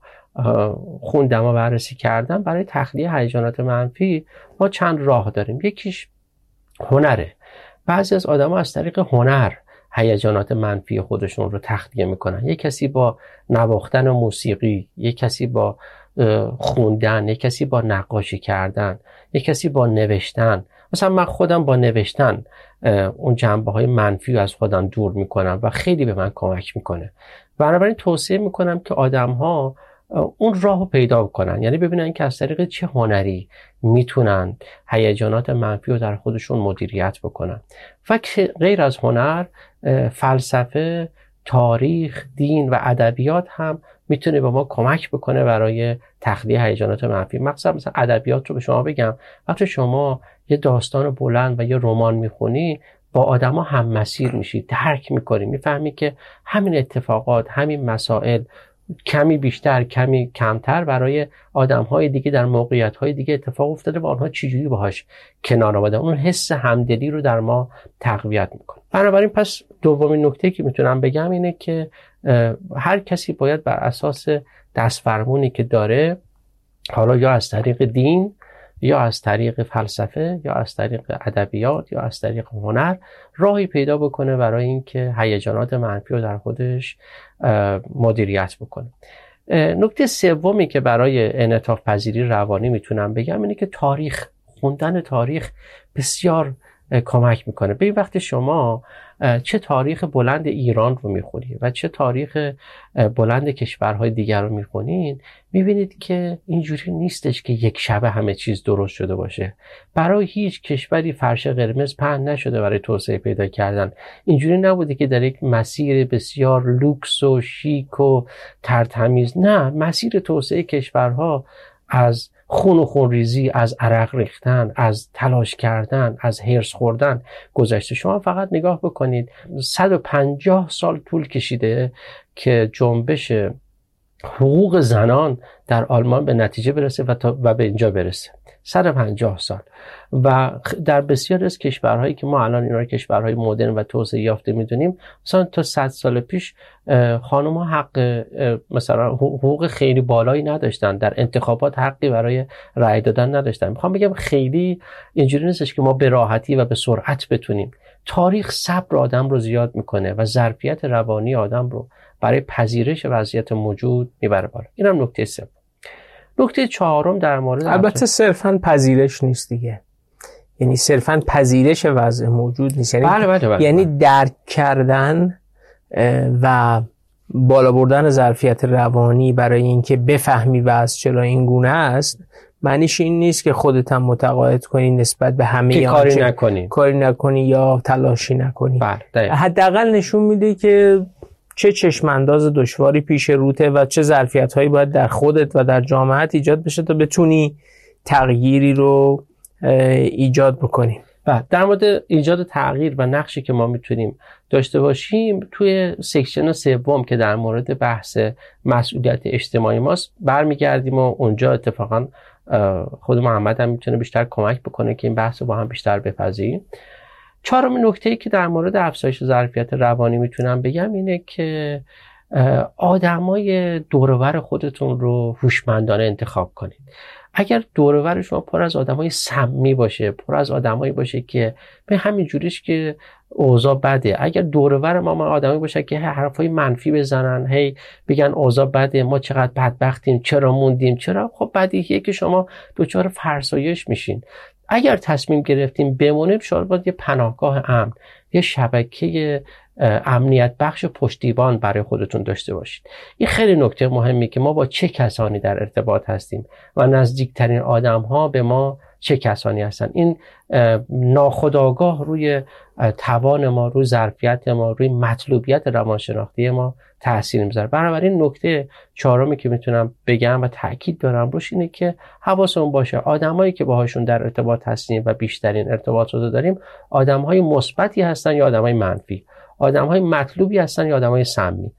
خوندم و بررسی کردم برای تخلیه هیجانات منفی ما چند راه داریم. یکیش هنره. بعضی از آدما از طریق هنر هیجانات منفی خودشون رو تخلیه می‌کنن. یک کسی با نواختن موسیقی یک کسی با خوندن یک کسی با نقاشی کردن یک کسی با نوشتن. مثلا من خودم با نوشتن اون جنبه های منفی از خودم دور می‌کنم و خیلی به من کمک می‌کنه. بنابراین توصیه می‌کنم که آدم ها اون راه رو پیدا کنن. یعنی ببینن که از طریق چه هنری می‌تونن هیجانات منفی رو در خودشون مدیریت بکنن. و غیر از هنر فلسفه تاریخ دین و ادبیات هم می‌تونه به ما کمک بکنه برای تخلیه هیجانات منفی. مقصد مثلا ادبیات رو به شما بگم. وقتی شما یه داستان بلند و یه رمان می‌خونی با آدما هم مسیر میشی درک می‌کنی می‌فهمی که همین اتفاقات همین مسائل کمی بیشتر کمی کمتر برای آدم های دیگه در موقعیت های دیگه اتفاق افتاده و آنها چجوری باهاش کنار آمدن اون حس همدلی رو در ما تقویت می‌کنه. بنابراین پس دومین نکته که می‌تونم بگم اینه که هر کسی باید بر اساس دستفرمونی که داره حالا یا از طریق دین یا از طریق فلسفه یا از طریق ادبیات یا از طریق هنر راهی پیدا بکنه برای اینکه هیجانات منفی رو در خودش مدیریت بکنه. نکته سومی که برای انعطاف پذیری روانی می‌تونم بگم اینه که تاریخ خوندن تاریخ بسیار کمک می‌کنه. به این وقت شما چه تاریخ بلند ایران رو می‌خونید و چه تاریخ بلند کشورهای دیگر رو می‌خونید می‌بینید که اینجوری نیستش که یک شبه همه چیز درست شده باشه. برای هیچ کشوری فرش قرمز پهن نشده برای توسعه پیدا کردن. اینجوری نبوده که در یک مسیر بسیار لوکس و شیک و ترتمیز. نه مسیر توسعه کشورها از خون و خون ریزی از عرق ریختن از تلاش کردن از هرس خوردن گذشته. شما فقط نگاه بکنید 150 سال طول کشیده که جنبش حقوق زنان در آلمان به نتیجه برسه و, و به اینجا برسه. 150 سال. و در بسیار از کشورهایی که ما الان اینا کشورهای مدرن و توسعه یافته می‌دونیم مثلا تا 100 سال پیش خانم ها حق مثلا حقوق خیلی بالایی نداشتن. در انتخابات حقی برای رأی دادن نداشتن. می‌خوام بگم خیلی اینجوری نیستش که ما به راحتی و به سرعت بتونیم. تاریخ صبر آدم رو زیاد می‌کنه و ظرفیت روانی آدم رو برای پذیرش وضعیت موجود می‌بره بالا. اینم نکته سوم. نکته چهارم در مورد البته صرفا پذیرش نیست دیگه. یعنی صرفا پذیرش وضع موجود نیست. یعنی, بله بله بله یعنی درک کردن و بالا بردن ظرفیت روانی برای اینکه بفهمی وضع چرا این گونه است معنیش این نیست که خودت هم متقاعد کنی نسبت به همه کاری نکنی. کاری نکنی یا تلاشی نکنی. بله حداقل نشون میده که چه چشمانداز دشواری پیش روته و چه ظرفیت هایی باید در خودت و در جامعت ایجاد بشه تا بتونی تغییری رو ایجاد بکنیم و در مورد ایجاد تغییر و نقشی که ما می‌تونیم داشته باشیم توی سکشن سوم که در مورد بحث مسئولیت اجتماعی ماست برمیگردیم و اونجا اتفاقا خود محمد هم می‌تونه بیشتر کمک بکنه که این بحث رو با هم بیشتر بپذیریم. چهارمین نکته ای که در مورد افزایش ظرفیت روانی می‌تونم بگم اینه که آدمای دورور خودتون رو هوشمندانه انتخاب کنید. اگر دورور شما پر از آدمای سمی باشه پر از آدمایی باشه که به همین جوریش که اوضاع بده اگر دورور ما ما آدمایی باشه که حرفای منفی بزنن هی بگن اوضاع بده ما چقدر بدبختیم چرا موندیم چرا؟ خب بدیهیه که شما دچار فرسایش میشین. اگر تصمیم گرفتیم بمونیم شاید باید یه پناهگاه امن یه شبکه امنیت بخش پشتیبان برای خودتون داشته باشید. این خیلی نکته مهمی که ما با چه کسانی در ارتباط هستیم و نزدیکترین آدم ها به ما چه کسانی هستن. این ناخداگاه روی توان ما روی ظرفیت ما روی مطلوبیت روانشناختی ما تاثیر می‌ذاره. بنابراین نکته چهارمی که می‌تونم بگم و تاکید دارم روش اینه که حواسمون باشه. آدمایی که باهاشون در ارتباط هستیم و بیشترین ارتباط رو داریم آدمهای مثبتی هستن یا آدمهای منفی؟ آدمهای مطلوبی هستن یا آدمهای سمی؟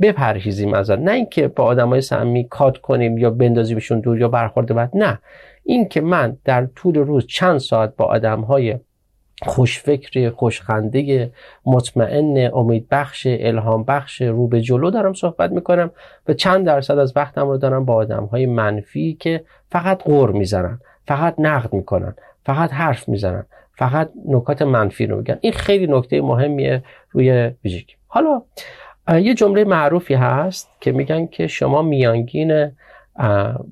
بپرهیزیم از نه اینکه با آدمای سمی کات کنیم یا بندازیمشون دور یا برخورد بد. نه. اینکه من در طول روز چند ساعت با آدمهای خوشفکر خوشخنده مطمئن امید بخش الهام بخش رو به جلو دارم صحبت می‌کنم و چند درصد از وقتم رو دارم با آدم های منفی که فقط غور می‌زنن فقط نقد می‌کنن فقط حرف می‌زنن فقط نکات منفی رو میگن. این خیلی نکته مهمیه روی ویژگی حالا یه جمله معروفی هست که میگن که شما میانگین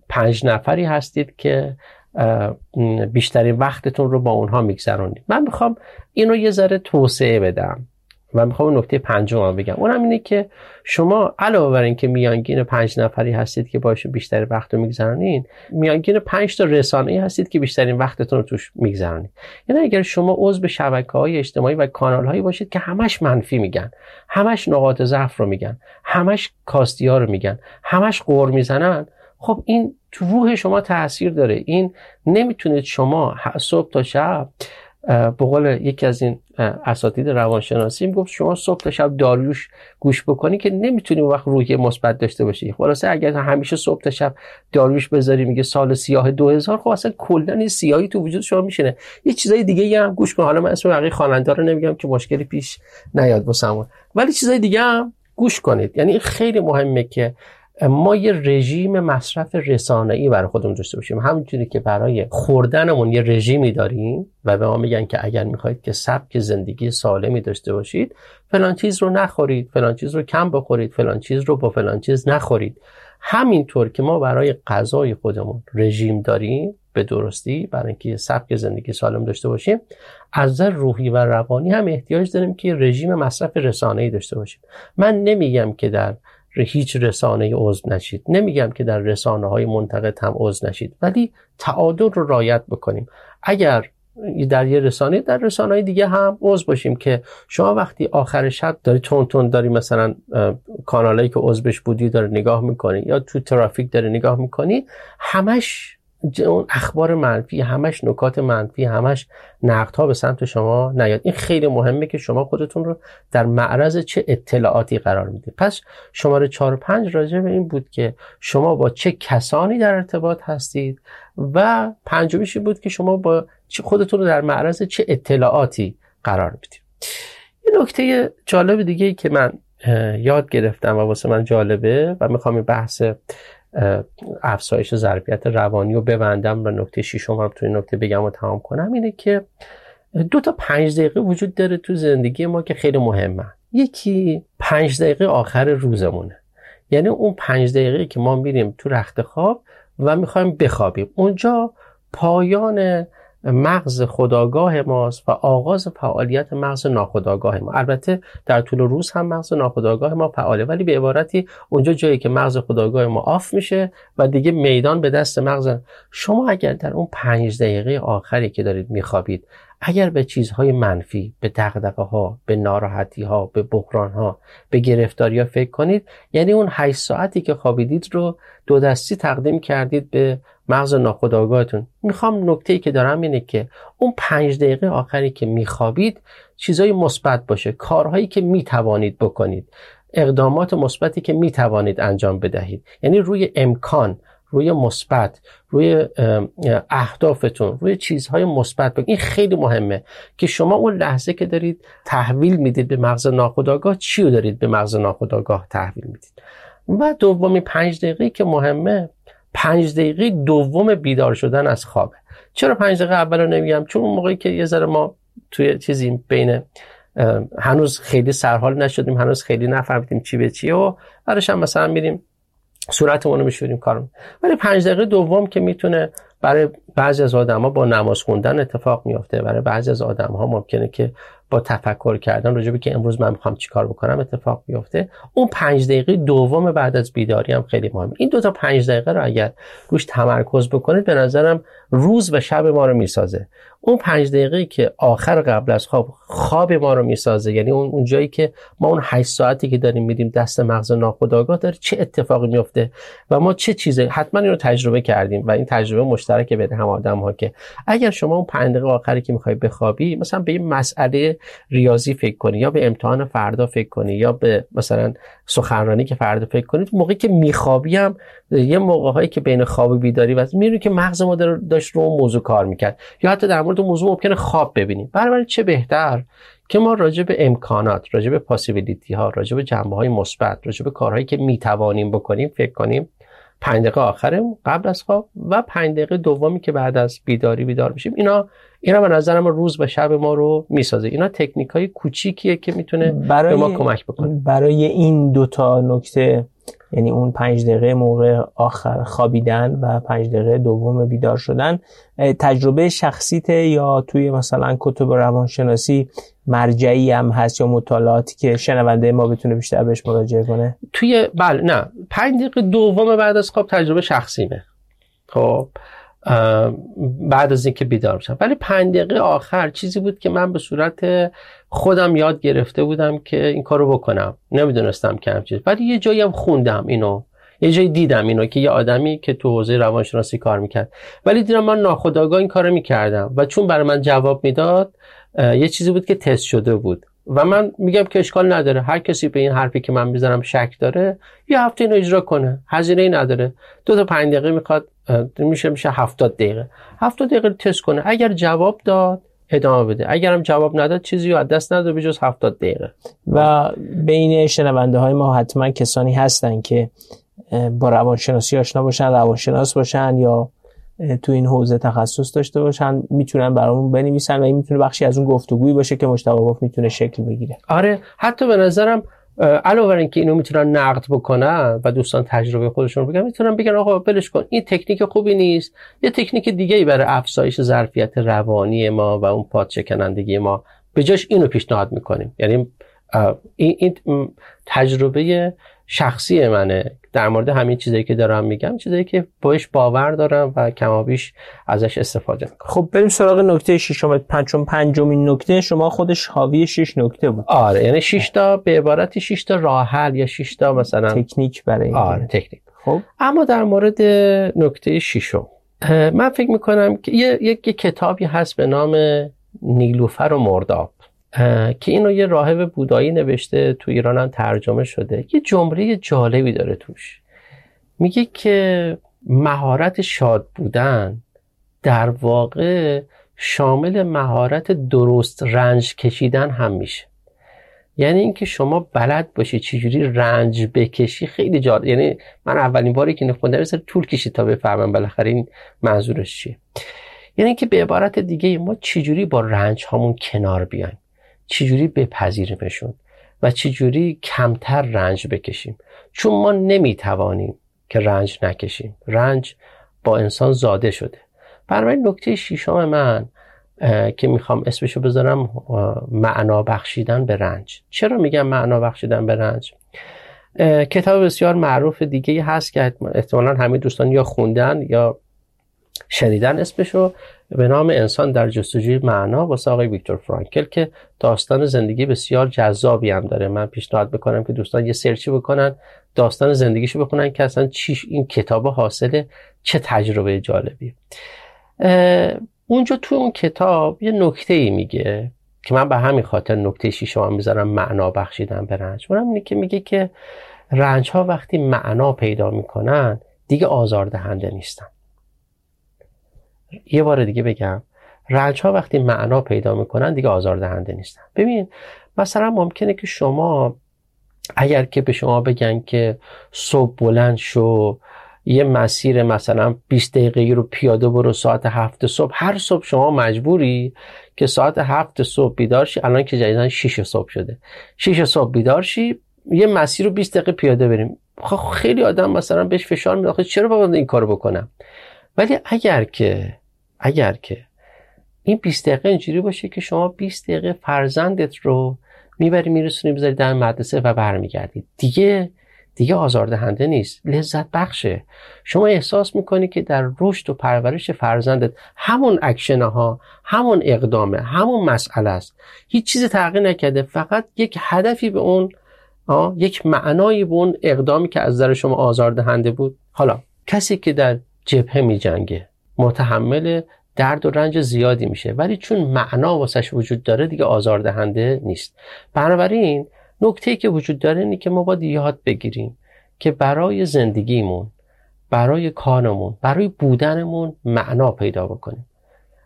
پنج نفری هستید که بیشترین وقتتون رو با اونها میگذرونید. من می‌خوام اینو یه ذره توسعه بدم. و می‌خوام نکته پنجم بگم. اونم اینه که شما علاوه بر اینکه میانگین پنج نفری هستید که باشون بیشتر وقت رو میگذرانین میانگین پنج تا رسانه هستید که بیشترین وقتتون رو توش میگذرانید یعنی اگر شما عضو شبکه های اجتماعی و کانال هایی باشید که همش منفی میگن همش نقاط ضعف رو میگن همش کاستی ها رو میگن همش قور می‌زنن خب این تو روح شما تاثیر داره. این نمی‌تونید شما صبح تا شب به قول یکی از این اساتید روانشناسی گفت شما صبح تا شب داریوش گوش بکنی که نمی‌تونی اون وقت روحی مثبت داشته باشی. خلاصه اگر همیشه صبح تا شب داریوش بذاری میگه سال سیاه 2000 خب اصلا کلا این سیاهی تو وجود شما میشینه. یه چیزای دیگه هم گوش کن. حالا من اسم بقیه خواننده رو نمیگم که مشکلی پیش نیاد واسمون. ولی چیزای دیگه هم گوش کنید. یعنی خیلی مهمه که ما یه رژیم مصرف ای برای خودمون داشته باشیم. همونجوری که برای خوردنمون یه رژیمی داریم و به ما میگن که اگر می‌خواید که سبک زندگی سالمی داشته باشید فلان چیز رو نخورید فلان چیز رو کم بخورید فلان چیز رو با فلان چیز نخورید. همینطور که ما برای غذای خودمون رژیم داریم به درستی برای اینکه سبک زندگی سالم داشته باشیم از نظر روحی و روانی هم احتیاج داریم که رژیم مصرف ای داشته باشیم. من نمیگم که در هیچ رسانه عضو نشید. نمیگم که در رسانه های منتقد هم عضو نشید ولی تعادل رو رایت بکنیم. اگر در یه رسانه در رسانه دیگه هم عضو باشیم که شما وقتی آخر شب داری تون تون داری مثلا کانالایی که عضوش بودی داره نگاه می‌کنی یا تو ترافیک داره نگاه می‌کنی همش اون اخبار منفی همش نکات منفی همش نقد ها به سمت شما نیاد. این خیلی مهمه که شما خودتون رو در معرض چه اطلاعاتی قرار می‌دید. پس شماره 4 و 5 راجع به این بود که شما با چه کسانی در ارتباط هستید و پنجمیش بود که شما با خودتون رو در معرض چه اطلاعاتی قرار می‌دید. یه نکته جالب دیگه ای که من یاد گرفتم و واسه من جالبه و می‌خوام این بحث افزایش ظرفیت روانی رو ببندم و نکته شیشم هم توی نکته بگم و تمام کنم اینه که دو تا پنج دقیقه وجود داره تو زندگی ما که خیلی مهمه. یکی پنج دقیقه آخر روزمونه. یعنی اون پنج دقیقه که ما میریم تو رخت خواب و می‌خوایم بخوابیم. اونجا پایان مغز خداگاه ماست و آغاز فعالیت مغز ناخداگاه ما. البته در طول روز هم مغز ناخداگاه ما فعاله ولی به عبارتی اونجا جایی که مغز خداگاه ما آف میشه و دیگه میدان به دست مغز. شما اگر در اون پنج دقیقه آخری که دارید میخوابید اگر به چیزهای منفی به دقدقه ها به ناراحتی ها به بحران ها به گرفتاری ها فکر کنید یعنی اون 8 ساعتی که خوابیدید رو دو دستی تقدیم کردید به مغز ناخودآگاهتون. می‌خوام نکته ای که دارم اینه که اون پنج دقیقه آخری که میخوابید چیزای مثبت باشه. کارهایی که می‌توانید بکنید. اقدامات مثبتی که می‌توانید انجام بدهید. یعنی روی امکان روی مثبت روی اهدافتون روی چیزهای مثبت این خیلی مهمه که شما اون لحظه که دارید تحویل می‌دید به مغز ناخودآگاه چی رو دارید به مغز ناخودآگاه تحویل می‌دید؟ و دومی پنج دقیقه که مهمه پنج دقیقه دوم بیدار شدن از خوابه. چرا پنج دقیقه اول رو نمیگم؟ چون موقعی که یه ذره ما توی چیزی بین هنوز خیلی سرحال نشدیم هنوز خیلی نفهمیدیم چی به چیه و بعدش هم مثلا میریم صورتمون رو میشوریم کارم ولی پنج دقیقه دوم که می‌تونه برای بعضی از آدم ها با نماز خوندن اتفاق میافته. برای بعضی از آدم ها ممکنه که با تفکر کردن راجبه که امروز من می‌خوام چیکار بکنم اتفاق بیفته اون پنج دقیقه دوم بعد از بیداری هم خیلی مهمه. این دو تا پنج دقیقه رو اگر روش تمرکز بکنید به نظرم روز و شب ما رو می‌سازه. اون پنج دقیقه که آخر قبل از خواب خواب ما رو می‌سازه یعنی اون اون جایی که ما اون 8 ساعتی که داریم میدیم دست مغز ناخودآگاه داره چه اتفاقی میفته و ما چه چیزی حتما این رو تجربه کردیم و این تجربه مشترک بین هم آدم ها که اگر شما اون 5 دقیقه آخری که می‌خوای بخوابی مثلا به این مسئله ریاضی فکر کنی یا به امتحان فردا فکر کنی یا به مثلا سخنرانی که فردا فکر کنید موقعی که میخوابی هم یه موقع هایی که بین خواب و بیداری و می‌بینی که مغز ما داشت رو موضوع کار می‌کرد یا حتی در مورد موضوع ممکنه خواب ببینیم برای چه بهتر که ما راجع به امکانات راجع به پاسیبیلیتی ها راجع به جنبه های مثبت راجع به کارهایی که می‌توانیم بکنیم فکر کنیم پنج دقیقه آخره. قبل از خواب و پنج دقیقه دومی که بعد از بیداری بیدار بشیم اینا اینا به نظر ما روز و شب ما رو می‌سازه. اینا تکنیک های کوچیکیه که می‌تونه برای به ما کمک بکنه. برای این دوتا نکته یعنی اون پنج دقیقه موقع آخر خوابیدن و پنج دقیقه دوم بیدار شدن تجربه شخصیت یا توی مثلا کتب روانشناسی مرجعی هم هست یا مطالعاتی که شنونده ما بتونه بیشتر بهش مراجعه کنه؟ توی بله نه. پنج دقیقه دوم بعد از خواب تجربه شخصیمه. خب. بعد از اینکه بیدار بشم ولی پنج دقیقه آخر چیزی بود که من به صورت خودم یاد گرفته بودم که این کارو بکنم. نمی‌دونستم که همچیز ولی یه جایی هم خوندم اینو. یه جایی دیدم اینو که یه آدمی که تو حوزه روانشناسی کار می‌کرد. ولی دیدم من ناخودآگاه این کارو می‌کردم. و چون برای من جواب می‌داد یه چیزی بود که تست شده بود. و من میگم که اشکال نداره. هر کسی به این حرفی که من می‌زنم شک داره یه هفته اینو اجرا کنه. هزینه ای نداره. دو تا پنج دقیقه می‌خواد میشه میشه هفتاد دقیقه. هفتاد دقیقه تست کنه. اگر جواب داد ادامه بده. اگرم جواب نداد چیزی رو از دست نداد به جز هفتاد دقیقه. و بین شنونده های ما حتما کسانی هستن که با روانشناسی آشنا باشن روانشناس باشن یا تو این حوزه تخصص داشته باشن می‌تونن برامون بنویسن و این می‌تونه بخشی از اون گفتگویی باشه که مشتاق گفت می‌تونه شکل بگیره. آره حتی به نظرم علاوه بر اینکه اینو می‌تونن نقد بکنن و دوستان تجربه خودشون بگن می‌تونن بگن آقا بلش کن این تکنیک خوبی نیست. یه تکنیک دیگه ای برای افزایش ظرفیت روانی ما و اون پادشکنندگی ما. به جاش اینو پیشنهاد می‌کنیم. یعنی این, این تجربه شخصی منه. در مورد همین چیزایی که دارم میگم چیزایی که باش باور دارم و کمابیش ازش استفاده می‌کنم. خب بریم سراغ نکته ششم. پنجم پنجمین نکته. شما خودش حاوی شش نکته بود. آره یعنی 6 تا به عبارتی 6 تا راه حل یا 6 تا مثلا تکنیک برای این. آره تکنیک. خب. اما در مورد نکته ششم من فکر می‌کنم که یه یک کتابی هست به نام نیلوفر و مرداب. که اینو یه راهب بودایی نوشته تو ایران هم ترجمه شده. یه جمله جالبی داره توش. میگه که مهارت شاد بودن در واقع شامل مهارت درست رنج کشیدن هم میشه. یعنی اینکه شما بلد باشی چجوری رنج بکشی خیلی جالب یعنی من اولین باری که نخوندم یه طول کشید تا بفهمم بالاخره این منظورش چیه. یعنی اینکه به عبارت دیگه ما چجوری با رنج هامون کنار بیایم. چجوری بپذیریمشون و چجوری کمتر رنج بکشیم؟ چون ما نمی‌توانیم که رنج نکشیم. رنج با انسان زاده شده. بنابراین نکته شیشم من که می‌خوام اسمشو بذارم معنا بخشیدن به رنج. چرا میگم معنا بخشیدن به رنج؟ کتاب بسیار معروف دیگه هست که احتمالا همه دوستان یا خوندن یا شنیدن اسمشو. به نام انسان در جستجوی معنا واسه آقای ویکتور فرانکل که داستان زندگی بسیار جذابی هم داره. من پیشنهاد می‌کنم که دوستان یه سرچی بکنن داستان زندگیشو بخونن که اصلا چیش این کتاب حاصل چه تجربه جالبی. اونجا تو اون کتاب یه نکته ای میگه که من به همین خاطر نکته شیشم می‌ذارم معنا بخشیدن به رنج. اونم اینه که میگه که رنج ها وقتی معنا پیدا می‌کنن دیگه آزاردهنده نیستن. یه بار دیگه بگم رنج ها وقتی معنا پیدا می‌کنن دیگه آزاردهنده نیستن. ببین مثلا ممکنه که شما اگر که به شما بگن که صبح بلند شو یه مسیر مثلا 20 دقیقه رو پیاده برو ساعت هفت صبح هر صبح شما مجبوری که ساعت هفت صبح بیدار شی. الان که جدیدن 6 صبح شده. 6 صبح بیدار شی یه مسیر رو 20 دقیقه پیاده بریم. خب خیلی آدم مثلا بهش فشار میاد چرا باید این کارو بکنم؟ ولی اگر که اگر که این 20 دقیقه اینجوری باشه که شما 20 دقیقه فرزندت رو می‌بری میرسونی بذاری در مدرسه و برمیگردی. دیگه دیگه آزاردهنده نیست. لذت بخشه. شما احساس می‌کنی که در رشد و پرورش فرزندت همون اکشن ها همون اقدامه همون مسئله است. هیچ چیز تغییر نکرده. فقط یک هدفی به اون یک معنایی به اون اقدامی که از نظر شما آزاردهنده بود. حالا کسی که در جبهه میجنگه متحمل درد و رنج زیادی میشه. ولی چون معنا واسش وجود داره دیگه آزاردهنده نیست. بنابراین نکته که وجود داره اینه که ما باید یاد بگیریم که برای زندگیمون برای کارمون برای بودنمون معنا پیدا بکنیم.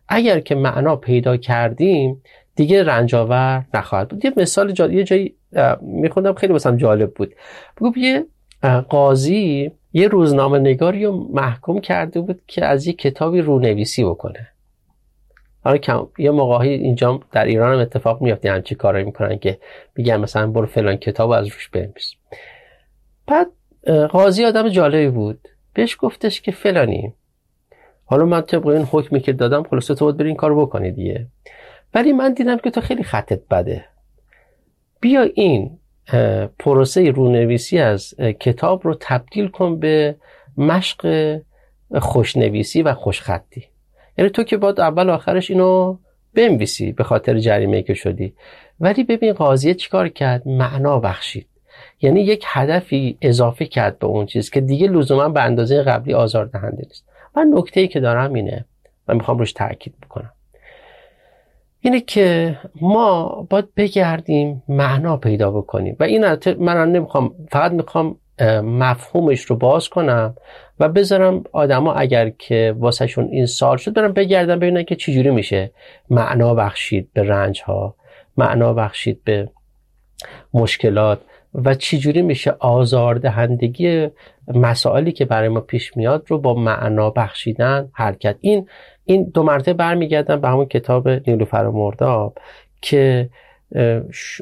اگر که معنا پیدا کردیم دیگه رنجاور نخواهد بود. یه مثال جالب یه جایی میخوندم خیلی مثلا جالب بود. بگو یه قاضی یه روزنامه نگاری رو محکوم کرده بود که از یه کتابی رونویسی بکنه. حالا کم یه موقعی اینجا در ایران هم اتفاق میفته همچی کارایی می‌کنن که میگن مثلا برو فلان کتاب از روش بنویس. بعد قاضی آدم جالبی بود. بهش گفتش که فلانی حالا من طبق این حکمی که دادم خلاصه تو بری این کارو بکنی دیگه. ولی من دیدم که تو خیلی خطت بده. بیا این پروسه رونویسی از کتاب رو تبدیل کن به مشق خوشنویسی و خوشخطی. یعنی تو که باید اول آخرش اینو بنویسی به خاطر جریمه که شدی. ولی ببین قاضیه چیکار کرد؟ معنا بخشید. یعنی یک هدفی اضافه کرد به اون چیز که دیگه لزوما به اندازه قبلی آزار دهنده نیست. و نکته ای که دارم اینه. من می‌خوام روش تاکید بکنم. اینه که ما باید بگردیم معنا پیدا بکنیم. و این من نمی‌خوام فقط می‌خوام مفهومش رو باز کنم و بذارم آدما اگر که واسهشون این سال شد برم بگردم ببینن که چجوری میشه معنا بخشید به رنج ها معنا بخشید به مشکلات و چجوری میشه آزاردهندگی مسائلی که برای ما پیش میاد رو با معنا بخشیدن حرکت. این این دو مرتبه برمیگردم به همون کتاب نیلوفر مرداب که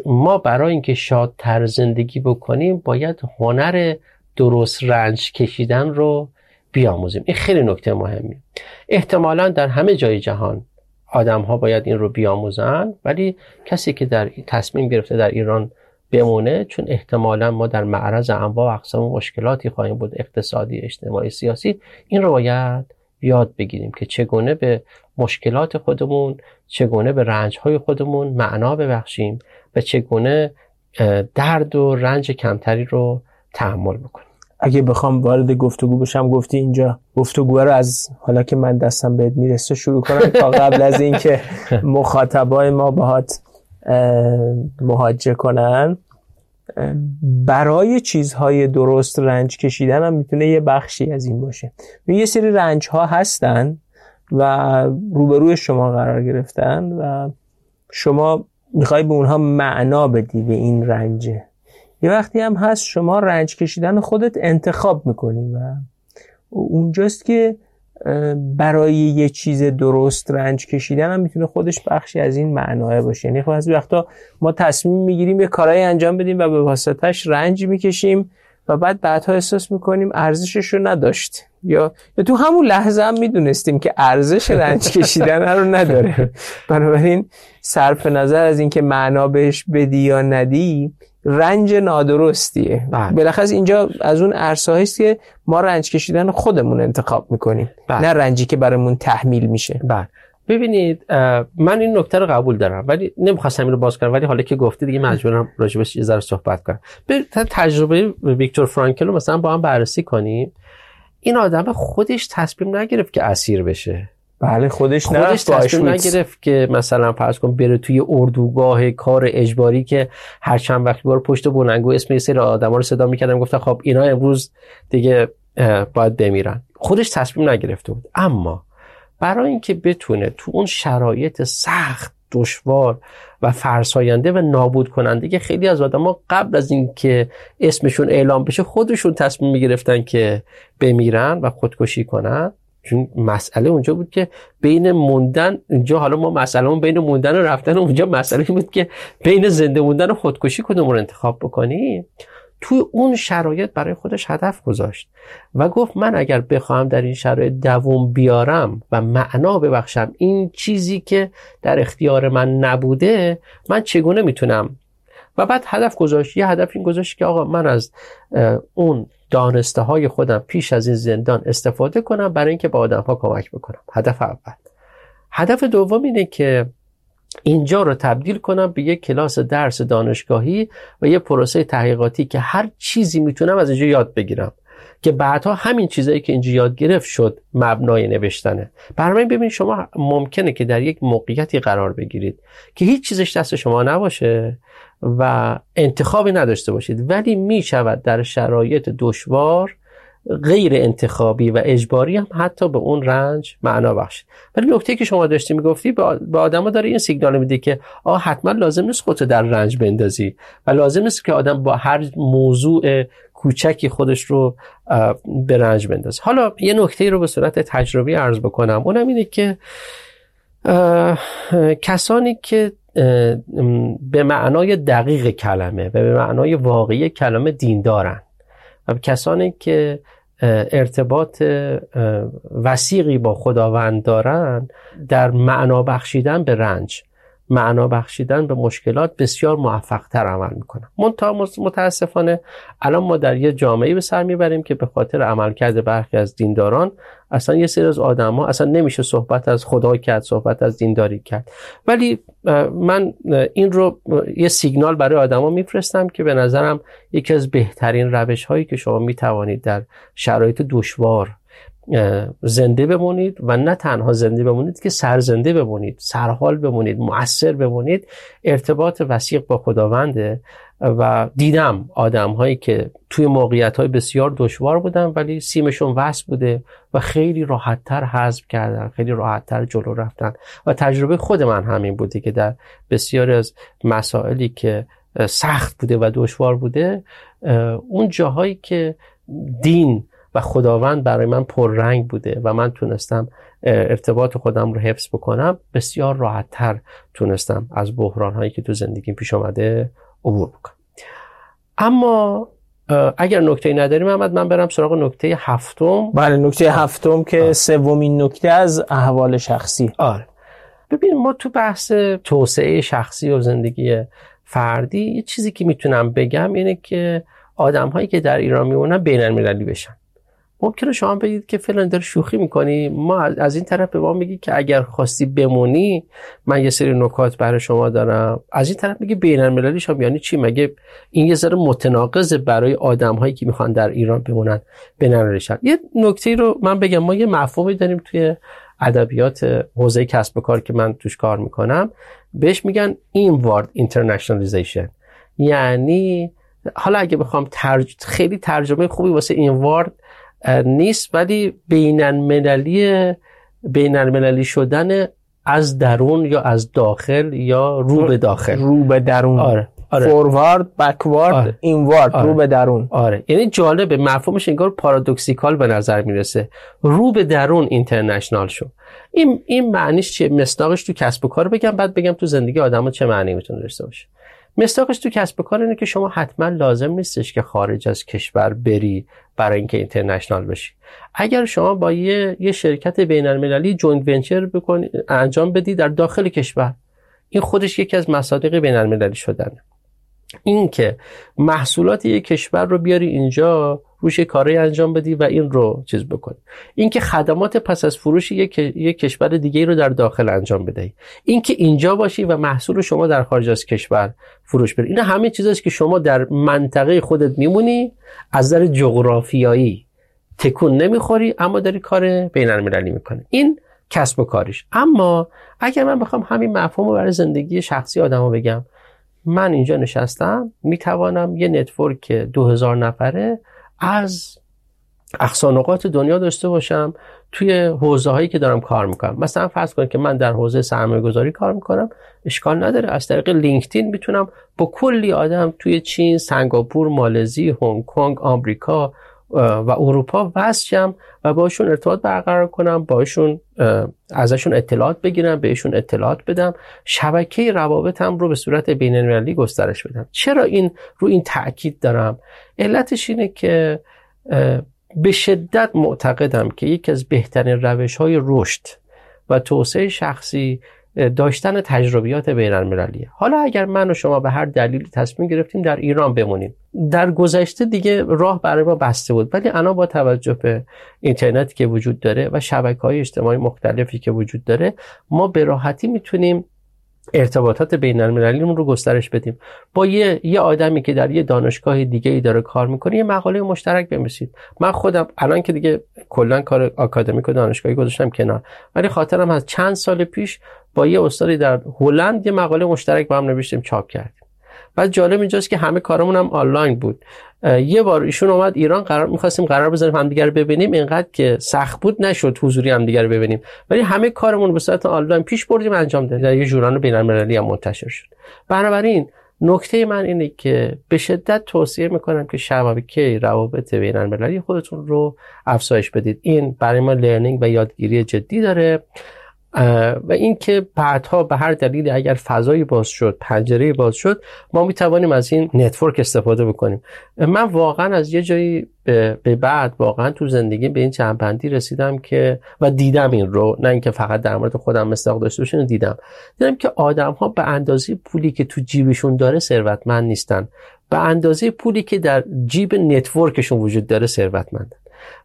ما برای اینکه شادتر زندگی بکنیم باید هنر درست رنج کشیدن رو بیاموزیم. این خیلی نکته مهمی احتمالا در همه جای جهان آدم ها باید این رو بیاموزن ولی کسی که در تصمیم گرفته در ایران بمونه چون احتمالا ما در معرض انواع و اقسام مشکلاتی خواهیم بود اقتصادی اجتماعی سیاسی این رو باید یاد بگیریم که چگونه به مشکلات خودمون چگونه به رنجهای خودمون معنا ببخشیم و چگونه درد و رنج کمتری رو تحمل بکنیم. اگه بخوام وارد گفتگو بشم گفتی اینجا گفتگو رو از حالا که من دستم بهت می‌رسه شروع کنم. تا قبل از اینکه <laughs> مخاطبای ما باهات مهاجه کنن. برای چیزهای درست رنج کشیدن هم می‌تونه یه بخشی از این باشه. یه سری رنج ها هستن و روبروی شما قرار گرفتن و شما می‌خوای به اونها معنا بدی به این رنجه. یه وقتی هم هست شما رنج کشیدن خودت انتخاب می‌کنی و اونجاست که برای یه چیز درست رنج کشیدن هم می‌تونه خودش بخشی از این معناه باشه. یعنی خب از وقتا ما تصمیم می‌گیریم یه کارایی انجام بدیم و به واسطش رنج می‌کشیم و بعد بعدها احساس می‌کنیم ارزشش رو نداشت. یا یا تو همون لحظه هم می‌دونستیم که ارزش رنج <laughs> کشیدن رو نداره. بنابراین صرف نظر از اینکه معنا بهش بدی یا ندی رنج نادرستیه. بله. بالاخص اینجا از اون عرصه است که ما رنج کشیدن خودمون انتخاب می‌کنیم. بله. نه رنجی که برامون تحمیل میشه. بله. ببینید من این نکته رو قبول دارم ولی نمی‌خواستم این رو باز کنم ولی حالا که گفتی دیگه مجبورم راجبش یه ذره صحبت کنم. به تجربه ویکتور فرانکل رو مثلا با هم بررسی کنیم این آدم خودش تصمیم نگرفت که اسیر بشه. بله خودش, خودش تصمیم نگرفت که مثلا فرض کن بره توی اردوگاه کار اجباری که هر چند وقت بار پشت بلنگو اسم یه سری آدما رو صدا می‌کردن گفتن خب اینا امروز دیگه باید بمیرن. خودش تصمیم نگرفته بود. اما برای اینکه بتونه تو اون شرایط سخت دشوار و فرساینده و نابود کننده که خیلی از آدما قبل از اینکه اسمشون اعلام بشه خودشون تصمیم می‌گرفتن که بمیرن و خودکشی کنن چون مسئله اونجا بود که بین موندن اینجا حالا ما مسئله بین موندن و رفتن اونجا مسئله بود که بین زنده موندن و خودکشی کدوم رو انتخاب بکنی توی اون شرایط برای خودش هدف گذاشت و گفت من اگر بخواهم در این شرایط دووم بیارم و معنا ببخشم این چیزی که در اختیار من نبوده من چگونه می‌تونم؟ و بعد هدف گذاشت. یه هدف این گذاشت که آقا من از اون دانسته های خودم پیش از این زندان استفاده کنم برای اینکه به آدم ها کمک بکنم. هدف اول. هدف دوم اینه که اینجا رو تبدیل کنم به یک کلاس درس دانشگاهی و یه پروسه تحقیقاتی که هر چیزی می‌تونم از اینجا یاد بگیرم. که بعدها همین چیزایی که اینجا یاد گرفت شد مبنای نوشتنه. برای ببینید شما ممکنه که در یک موقعیتی قرار بگیرید که هیچ چیزش دست شما نباشه. و انتخابی نداشته باشید. ولی می شود در شرایط دشوار غیر انتخابی و اجباری هم حتی به اون رنج معنا بخشید. ولی نکته که شما داشتی می‌گفتی به آدما داره این سیگنال میده که آه حتما لازم نیست خودت در رنج بندازی و لازم نیست که آدم با هر موضوع کوچکی خودش رو به رنج بندازه. حالا یه نکته رو به صورت تجربی عرض بکنم. اونم اینه که کسانی که به معنای دقیق کلمه و به معنای واقعی کلمه دین دارن و کسانی که ارتباط وسیقی با خداوند دارن در معنا بخشیدن به رنج معنا بخشیدن به مشکلات بسیار موفق تر عمل می‌کنن. منتها متاسفانه الان ما در یه جامعه به سر می‌بریم که به خاطر عملکرد برخی از دینداران اصلا یه سری از آدم ها اصلا نمیشه صحبت از خدا کرد صحبت از دینداری کرد. ولی من این رو یه سیگنال برای آدما میفرستم که به نظرم یکی از بهترین روش هایی که شما می‌توانید در شرایط دشوار زنده بمونید و نه تنها زنده بمونید که سرزنده بمونید سرحال بمونید مؤثر بمونید ارتباط وسیق با خداونده. و دیدم آدم هایی که توی موقعیت های بسیار دشوار بودن ولی سیمشون وصل بوده و خیلی راحتتر حذف کردن خیلی راحتتر جلو رفتن. و تجربه خود من همین بوده که در بسیاری از مسائلی که سخت بوده و دشوار بوده اون جاهایی که دین و خداوند برای من پررنگ بوده و من تونستم ارتباط خودم رو حفظ بکنم بسیار راحتتر تونستم از بحران هایی که تو زندگیم پیش آمده عبور بکنم اما اگر نکته نداریم محمد من برم سراغ نکته هفتم. بله نکته هفتم که سومین نکته از احوال شخصی. آره. ببین ما تو بحث توسعه شخصی و زندگی فردی یه چیزی که می‌تونم بگم اینه که آدم هایی که در ایران میمونن بین المللی بشن. ممکنه شما بگید که فلان داره شوخی می‌کنی؟ ما از این طرف به ما میگی که اگر خواستی بمونی من یه سری نکات برای شما دارم. از این طرف میگی بین المللی شما یعنی چی؟ مگه این یه ذره متناقض برای آدم هایی که می‌خوان در ایران بمونن بین یه نکته رو من بگم ما یه مفهومی داریم توی ادبیات حوزه کسب و کار که من توش کار می‌کنم. بهش میگن inward internationalization یعنی حالا اگه بخوام ترج... خیلی ترجمه خوبی واسه inward نیست ولی بین المللی بین المللی شدن از درون یا از داخل یا رو به داخل رو به درون آره آره. forward backward آره. inward آره. رو به درون آره یعنی جالبه مفهومش انگار paradoxical به نظر می‌رسه رو به درون international شو این این معنیش چیه مصداقش تو کسب و کار بگم بعد بگم تو زندگی آدم چه معنی می‌تونه داشته باشه مصداقش تو کسب کار اینه که شما حتما لازم نیستش که خارج از کشور بری برای اینکه international بشی. اگر شما با یه, یه شرکت بین المللی joint venture بکنی انجام بدی در داخل کشور این خودش یکی از مصادیق بین المللی شدنه. اینکه محصولات یک کشور رو بیاری اینجا روش کاری انجام بدی و این رو چیز بکنی. اینکه خدمات پس از فروش یک, یک کشور دیگه رو در داخل انجام بدهی. اینکه اینجا باشی و محصول شما در خارج از کشور فروش بری. این همه چیزاست که شما در منطقه خودت میمونی از نظر جغرافیایی تکون نمی‌خوری اما داری کار بین المللی می‌کنه این کسب و کاریش. اما اگر من بخوام همین مفهوم رو برای زندگی شخصی آدمو بگم من اینجا نشستم می‌توانم یه نتورک 2000 نفره از اقصانقات دنیا داشته باشم توی حوزه هایی که دارم کار می‌کنم. مثلا فرض کنید که من در حوزه سرمایه گذاری کار می‌کنم اشکال نداره. از طریق لینکدین می‌تونم با کلی آدم توی چین، سنگاپور، مالزی، هنگ کنگ، آمریکا و اروپا وصل و باشون ارتباط برقرار کنم باشون ازشون اطلاعات بگیرم بهشون اطلاعات بدم. شبکه روابطم رو به صورت بین المللی گسترش بدم. چرا این رو این تاکید دارم؟ علتش اینه که به شدت معتقدم که یکی از بهترین روش های رشد و توسعه شخصی داشتن تجربیات بین المللیه حالا اگر من و شما به هر دلیلی تصمیم گرفتیم در ایران بمونیم. در گذشته دیگه راه برای ما بسته بود ولی الان با توجه به اینترنتی که وجود داره و شبکه های اجتماعی مختلفی که وجود داره ما به راحتی می‌تونیم ارتباطات بین المللیمون رو گسترش بدیم. با یه یه آدمی که در یه دانشگاه دیگه ای داره کار می‌کنه یه مقاله مشترک بنویسید. من خودم الان که دیگه کلا کار آکادمیک و دانشگاهی گذاشتم کنار ولی خاطرم از چند سال پیش با یه استادی در هلند یه مقاله مشترک با هم نوشتیم چاپ کردیم. بعد جالب اینجاست که همه کارمون هم آنلاین بود. یه بار ایشون اومد ایران قرار می‌خواستیم قرار بذاریم همدیگه ببینیم. اینقدر که سخت بود نشد حضوری همدیگه رو ببینیم. ولی همه کارمون به صورت آنلاین پیش بردیم انجام دادیم. در یه ژورنال بین‌المللی هم منتشر شد. بنابراین نکته من اینه که به شدت توصیه می‌کنم که شبکه روابط بین المللی خودتون رو افزایش بدید. این برای ما learning و یادگیری جدی داره. و اینکه بعدها به هر دلیلی اگر فضایی باز شد پنجره باز شد ما می توانیم از این network استفاده بکنیم. من واقعا از یه جایی به بعد واقعا تو زندگی به این جمع‌بندی رسیدم که و دیدم این رو نه اینکه فقط در مورد خودم مصداق داشته باشه دیدم. دیدم که آدم ها به اندازه پولی که تو جیبشون داره ثروتمند نیستن. به اندازه پولی که در جیب network شون وجود داره ثروتمندن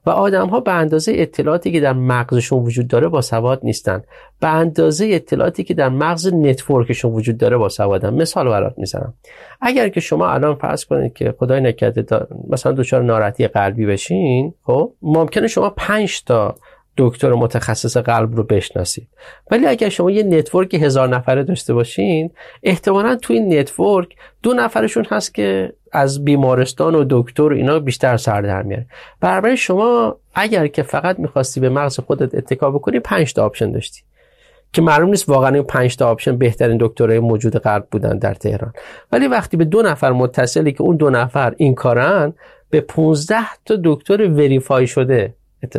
و آدم ها به اندازه اطلاعاتی که در مغزشون وجود داره با سواد نیستن. به اندازه اطلاعاتی که در مغز network شون وجود داره با سوادن. مثال برات می‌زنم. اگر که شما الان فرض کنید که خدای نکرده مثلا دچار ناراحتی قلبی بشین خب ممکنه شما 5 تا دکتر متخصص قلب رو بشناسید. ولی اگر شما یه network هزار نفره داشته باشین احتمالا تو این network دو نفرشون هست که از بیمارستان و دکتر اینا بیشتر سر در میاره. برای شما اگر که فقط می‌خواستی به مغز خودت اتکا بکنی پنج تا option داشتی. که معلوم نیست واقعا این پنج تا option بهترین دکترای موجود قلب بودن در تهران. ولی وقتی به دو نفر متصلی که اون دو نفر این کارن به 15 تا دکتر verify شده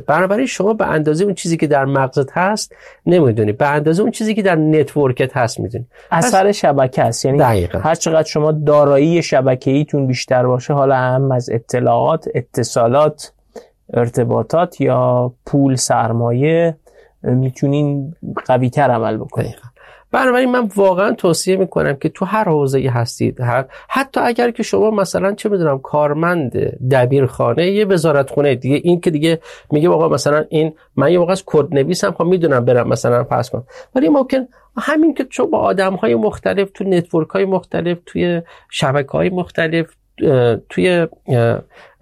بنابراین شما به اندازه اون چیزی که در مغزت هست نمی‌دونی. به اندازه اون چیزی که در network ت هست می‌دونی. اثر شبکه است. یعنی دقیقا. هر چقدر شما دارایی شبکه ایتون بیشتر باشه حالا هم از اطلاعات اتصالات ارتباطات یا پول سرمایه می‌تونین قوی تر عمل بکنید. بنابراین من واقعا توصیه می‌کنم که تو هر حوزه هستید هر حتی اگر که شما مثلا چه می‌دونم کارمند دبیرخانه یه وزارت خونه دیگه این که دیگه میگه آقا مثلا این من یه موقع از کد نویسم خب می‌دونم برم مثلا پس کنم ولی ممکن همین که چون با آدم های مختلف تو network های مختلف توی شبکه های مختلف توی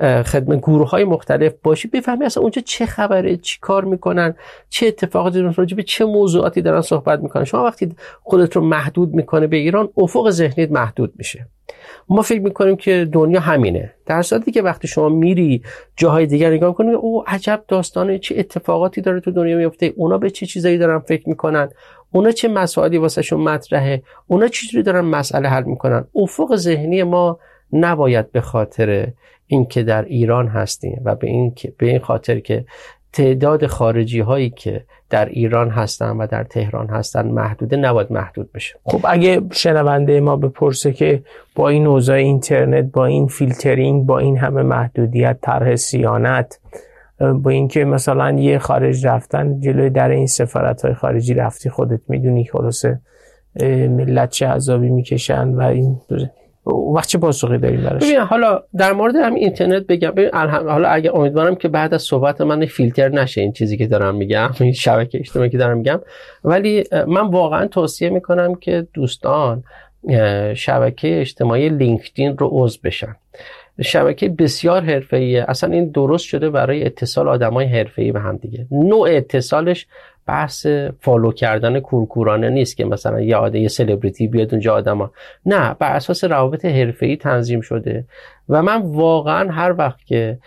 خدمت گروه های مختلف باشی بفهمی اصلا اونجا چه خبره چی کار می‌کنن چه اتفاقاتی راجع به چه موضوعاتی دارن صحبت می‌کنن. شما وقتی خودت رو محدود می‌کنه به ایران افق ذهنیت محدود میشه. ما فکر می‌کنیم که دنیا همینه. در صورتی که وقتی شما میری جاهای دیگر نگاه کنید او عجب داستانه چه اتفاقاتی داره تو دنیا میفته اونا به چه چیزایی دارن فکر می‌کنن اونا چه مسائلی واسهشون مطرحه اونا چجوری دارن مسئله حل می‌کنن. افق ذهنی ما نباید به خاطر اینکه در ایران هستیم و به این به این خاطر که تعداد خارجی هایی که در ایران هستن و در تهران هستن محدوده نباید محدود بشه. خب اگه شنونده ما بپرسه که با این اوضاع اینترنت با این فیلترینگ با این همه محدودیت طرح سیانت با اینکه مثلا یه خارج رفتن جلوی در این سفارت های خارجی رفتی خودت می‌دونی خلاصه ملت چه عذابی می‌کشن و این وقت چه پاسخی داریم براش؟ حالا در مورد هم اینترنت بگم حالا اگه امیدوارم که بعد از صحبت من فیلتر نشه این چیزی که دارم میگم <laughs> این شبکه اجتماعی که دارم میگم. ولی من واقعا توصیه می‌کنم که دوستان شبکه اجتماعی LinkedIn رو عضو بشن. شبکه بسیار حرفه‌ایه. اصلا این درست شده برای اتصال آدمای حرفه‌ای به هم دیگه. نوع اتصالش بحث follow کردن کورکورانه نیست که مثلا یه عده یه سلبریتی بیاد اونجا آدما. نه بر اساس روابط حرفه‌ای تنظیم شده. و من واقعا هر وقت که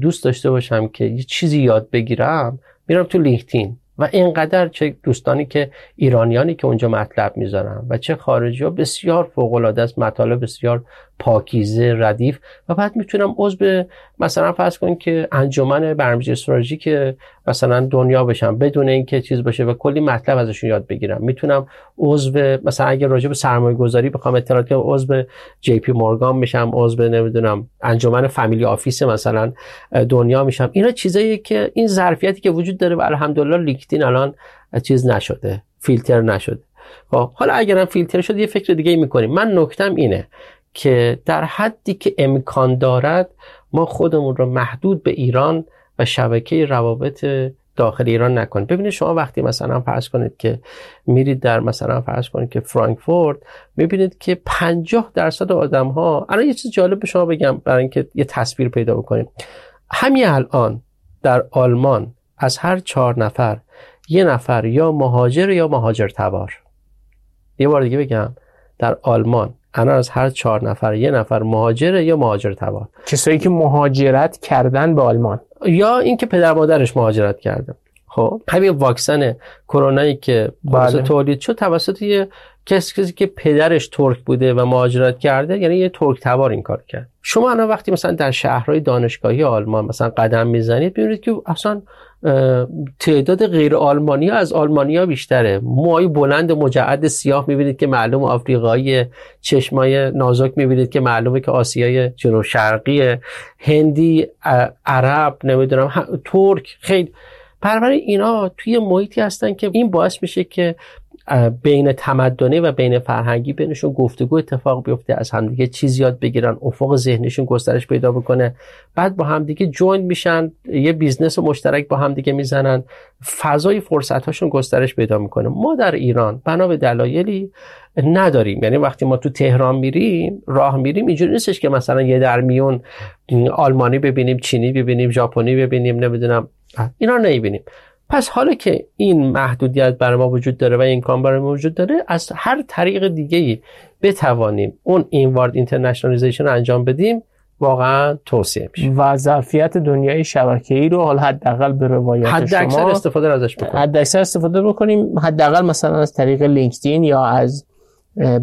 دوست داشته باشم که یه چیزی یاد بگیرم میرم تو لینکدین. و اینقدر چه دوستانی که ایرانیانی که اونجا مطلب می‌ذارن و چه خارجی ها بسیار فوق العاده است مطالب بسیار پاکیزه ردیف و بعد می‌تونم عضو مثلا فرض کن که انجمن برنامه‌ریزی استراتژی که مثلا دنیا بشم بدون اینکه چیز باشه و کلی مطلب ازشون یاد بگیرم. می‌تونم عضو مثلا اگه راجع به سرمایه گذاری بخوام اطلاعات کنم عضو JP Morgan میشم عضو نمی‌دونم انجمن family office مثلا دنیا میشم. اینا چیزایی که این ظرفیتی که وجود داره و الحمدلله LinkedIn الان چیز نشده فیلتر نشده. خب حالا اگرم فیلتر شد یه فکر دیگه می‌کنیم. من نکتم اینه. که در حدی که امکان دارد ما خودمون رو محدود به ایران و شبکه روابط داخل ایران نکنید ببینید شما وقتی مثلا فرض کنید که میرید در مثلا فرض کنید که فرانکفورت می‌بینید که 50 درصد آدم ها الان یه چیز جالب به شما بگم برای اینکه یه تصویر پیدا بکنیم همین الان در آلمان از هر چهار نفر یه نفر یا مهاجر یا مهاجر تبار یه بار دیگه بگم در آلمان الان از هر چهار نفر یه نفر مهاجره یا مهاجر تبار کسایی که مهاجرت کردن به آلمان. یا اینکه پدر مادرش مهاجرت کرده. خب. همین واکسن کرونایی که بله. تولید شد توسط یه کسی کسی که پدرش ترک بوده و مهاجرت کرده یعنی یه ترک تبار این کار کرد. شما الان وقتی مثلا در شهرهای دانشگاهی آلمان مثلا قدم می‌زنید ببینید که اصلا تعداد غیر آلمانی ها از آلمانی ها بیشتره. موهای بلند مجعد سیاه می‌بینید که معلوم آفریقایی چشمای نازک می‌بینید که معلومه که آسیای جنوب شرقی هندی عرب نمی‌دونم ترک خیلی. پرورای اینا توی محیطی هستن که این باعث میشه که بین تمدنی و بین فرهنگی بینشون گفتگو اتفاق بیفته از همدیگه چیز یاد بگیرن افق ذهنشون گسترش پیدا بکنه. بعد با همدیگه join میشن یه business مشترک با همدیگه می‌زنن. فضای فرصت هاشون گسترش پیدا می‌کنه. ما در ایران بنا به دلایلی نداریم. یعنی وقتی ما تو تهران میریم راه میریم اینجوری نیستش که مثلا یه در میون آلمانی ببینیم چینی ببینیم ژاپنی ببینیم نمی‌دونم. اینا نمی‌بینیم. پس حالا که این محدودیت برای ما وجود داره و این امکان برای ما وجود داره از هر طریق دیگه ای بتوانیم اون inward internationalization رو انجام بدیم واقعا توصیه میشه. و ظرفیت دنیای شبکه‌ای رو حال حداقل به روایت حد اکثر استفاده ازش بکنیم. حد اکثر استفاده بکنیم. حداقل مثلا از طریق LinkedIn یا از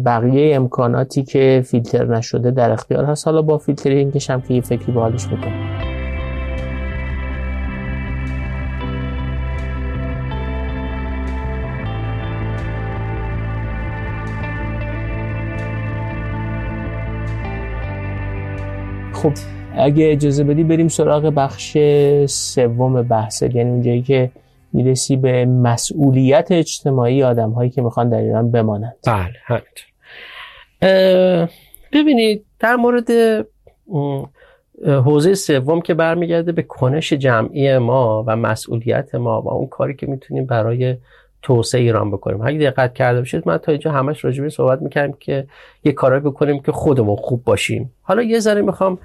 بقیه امکاناتی که فیلتر نشده در اختیار هست. حالا با فیلترینگش هم که یه فکری به حالش بکنیم. خب اگه اجازه بدی بریم سراغ بخش سوم بحثه یعنی اونجایی که می‌رسی به مسئولیت اجتماعی آدم هایی که می‌خوان در ایران بمانند. بله همینطور. ببینید در مورد حوزه سوم که برمیگرده به کنش جمعی ما و مسئولیت ما و اون کاری که می‌تونیم برای توسعه ایران بکنیم. اگه دقت کرده باشید من تا اینجا همش راجع به صحبت می‌کردم که یه کارایی بکنیم که خودمون خوب باشیم. حالا یه ذره می‌خوام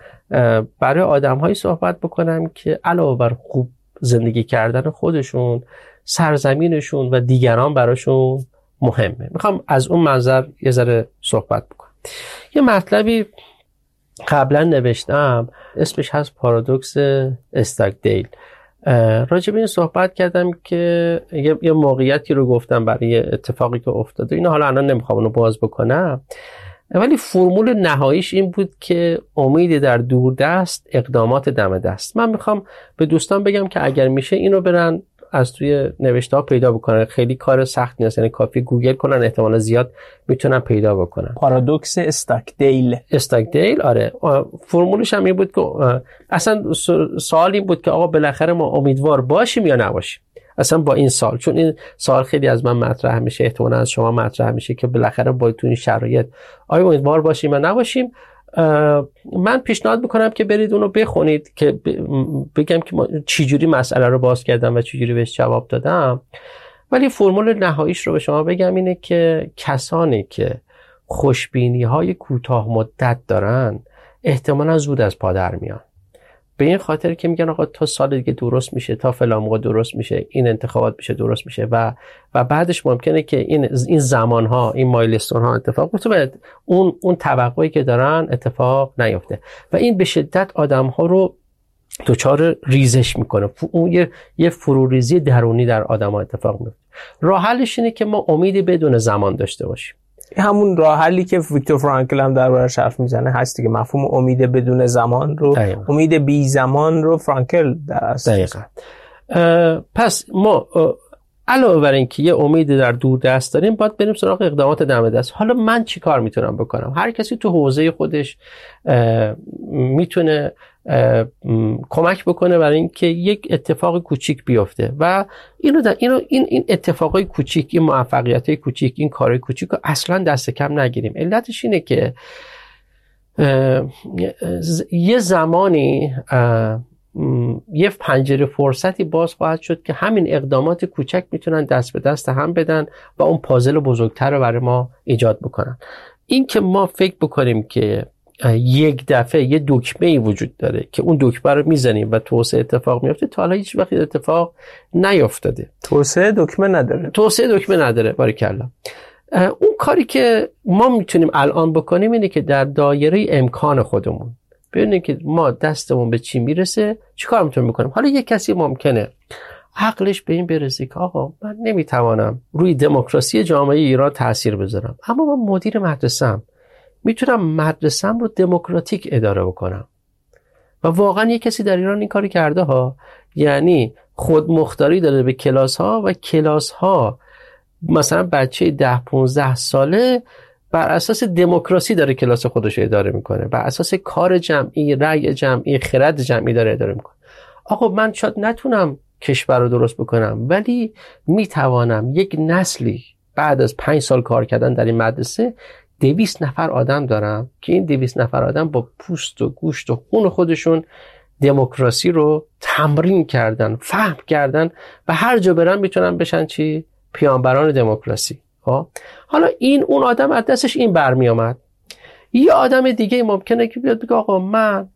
برای آدمهایی صحبت بکنم که علاوه بر خوب زندگی کردن خودشون سرزمینشون و دیگران براشون مهمه. می‌خوام از اون منظر یه ذره صحبت بکنم. یه مطلبی قبلا نوشتم اسمش هست پارادوکس دیل راجع به این صحبت کردم که یه موقعیتی رو گفتم برای اتفاقی که افتاده. اینو حالا الان نمی‌خوام اونو باز بکنم. ولی فرمول نهاییش این بود که امید در دور دست اقدامات دم دست. من می‌خوام به دوستان بگم که اگر میشه اینو برن از توی نوشته ها پیدا بکنن. خیلی کار سخت نیست. یعنی کافی گوگل کنن احتمال زیاد می‌تونن پیدا بکنن. پارادوکس Stockdale. Stockdale؟ آره. فرمولش هم این بود که اصلا سوال این بود که آقا بالاخره ما امیدوار باشیم یا نباشیم؟ اصلا با این سال چون این سال خیلی از من مطرح میشه احتمالا از شما مطرح میشه که بالاخره با تو این شرایط آیا امیدوار باشیم یا نباشیم؟ من پیشنهاد می‌کنم که برید اونو بخونید که بگم که چجوری مسئله رو باز کردم و چجوری بهش جواب دادم. ولی فرمول نهاییش رو به شما بگم اینه که کسانی که خوشبینی های کوتاه مدت دارن احتمالا زود از پادر میان. به این خاطر که میگن آقا تا سال دیگه درست میشه تا فلان موقع درست میشه این انتخابات میشه درست میشه و و بعدش ممکنه که این این زمان ها این مایلستون ها اتفاق بیفته اون اون توقعی که دارن اتفاق نیفته. و این به شدت آدم ها رو دچار ریزش می‌کنه. اون یه, یه فروریزی درونی در آدم ها اتفاق میفته راه حلش اینه که ما امیدی بدون زمان داشته باشیم. همون راه حلی که ویکتور فرانکل هم دربارش حرف می‌زنه هست که مفهوم امید بدون زمان رو دقیقا. امید بی زمان رو فرانکل در دقیقا. پس ما علاوه بر اینکه یه امید در دور دست داریم باید بریم سراغ اقدامات دم دست. حالا من چی کار می‌تونم بکنم؟ هر کسی تو حوزه خودش می‌تونه کمک بکنه برای اینکه یک اتفاق کوچیک بیفته. و اینو در اینو این این اتفاقای کوچیک این موفقیت های کوچیک این کارهای کوچیک رو اصلا دست کم نگیریم. علتش اینه که یه زمانی یه پنجره فرصتی باز خواهد شد که همین اقدامات کوچک می‌تونن دست به دست هم بدن و اون پازل بزرگتر رو برای ما ایجاد بکنن. این که ما فکر بکنیم که یک دفعه یه دکمه ای وجود داره که اون دکمه رو می‌زنیم و توسعه اتفاق میفته تا حالا هیچ وقت اتفاق نیافتاده. توسعه دکمه نداره. توسعه دکمه نداره باریکلا. اون کاری که ما می‌تونیم الان بکنیم اینه که در دایره امکان خودمون ببینیم که ما دستمون به چی می‌رسه چیکار می‌تونیم بکنیم؟ حالا یه کسی ممکنه عقلش به این برسه که آقا من نمی‌توانم روی دموکراسی جامعه ایران تاثیر بذارم اما من مدیر مدرسم می‌تونم مدرسم رو دموکراتیک اداره بکنم. و واقعا یه کسی در ایران این کاری کرده ها. یعنی خود مختاری داره به کلاس ها و کلاس ها مثلا بچه ده 15 ساله بر اساس دموکراسی داره کلاس خودش اداره می‌کنه. بر اساس کار جمعی رأی جمعی خرد جمعی داره اداره می‌کنه. آقا من شاید نتونم کشور رو درست بکنم ولی می‌توانم یک نسلی بعد از پنج سال کار کردن در این مدرسه دویست نفر آدم دارم که این دویست نفر آدم با پوست و گوشت و خون خودشون دموکراسی رو تمرین کردن فهم کردن و هر جا برن می‌تونن بشن چی؟ پیانبران دموکراسی. خب؟ حالا این اون آدم از دستش این برمی آمد یه آدم دیگه ممکنه که بیاد بگه آقا من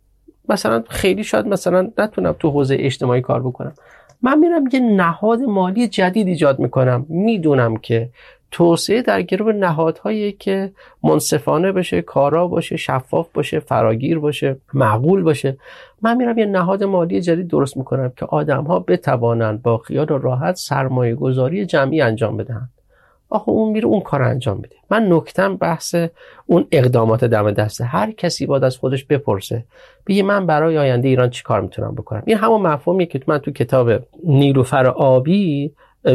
مثلا خیلی شاید مثلا نتونم تو حوزه اجتماعی کار بکنم. من میرم یه نهاد مالی جدید ایجاد می‌کنم. می‌دونم که توسعه در گروه نهادهایی که منصفانه بشه کارا باشه شفاف باشه فراگیر باشه معقول باشه. من میرم یه نهاد مالی جدید درست می‌کنم که آدم ها بتوانند با خیال و راحت سرمایه گذاری جمعی انجام بدهند. آخه اون میره اون کار انجام میده. من نکتم بحث اون اقدامات دم دسته. هر کسی باید از خودش بپرسه. بگه من برای آینده ایران چی کار می‌تونم بکنم؟ این همون مفهومیه که من تو کتاب نیلوفر آبی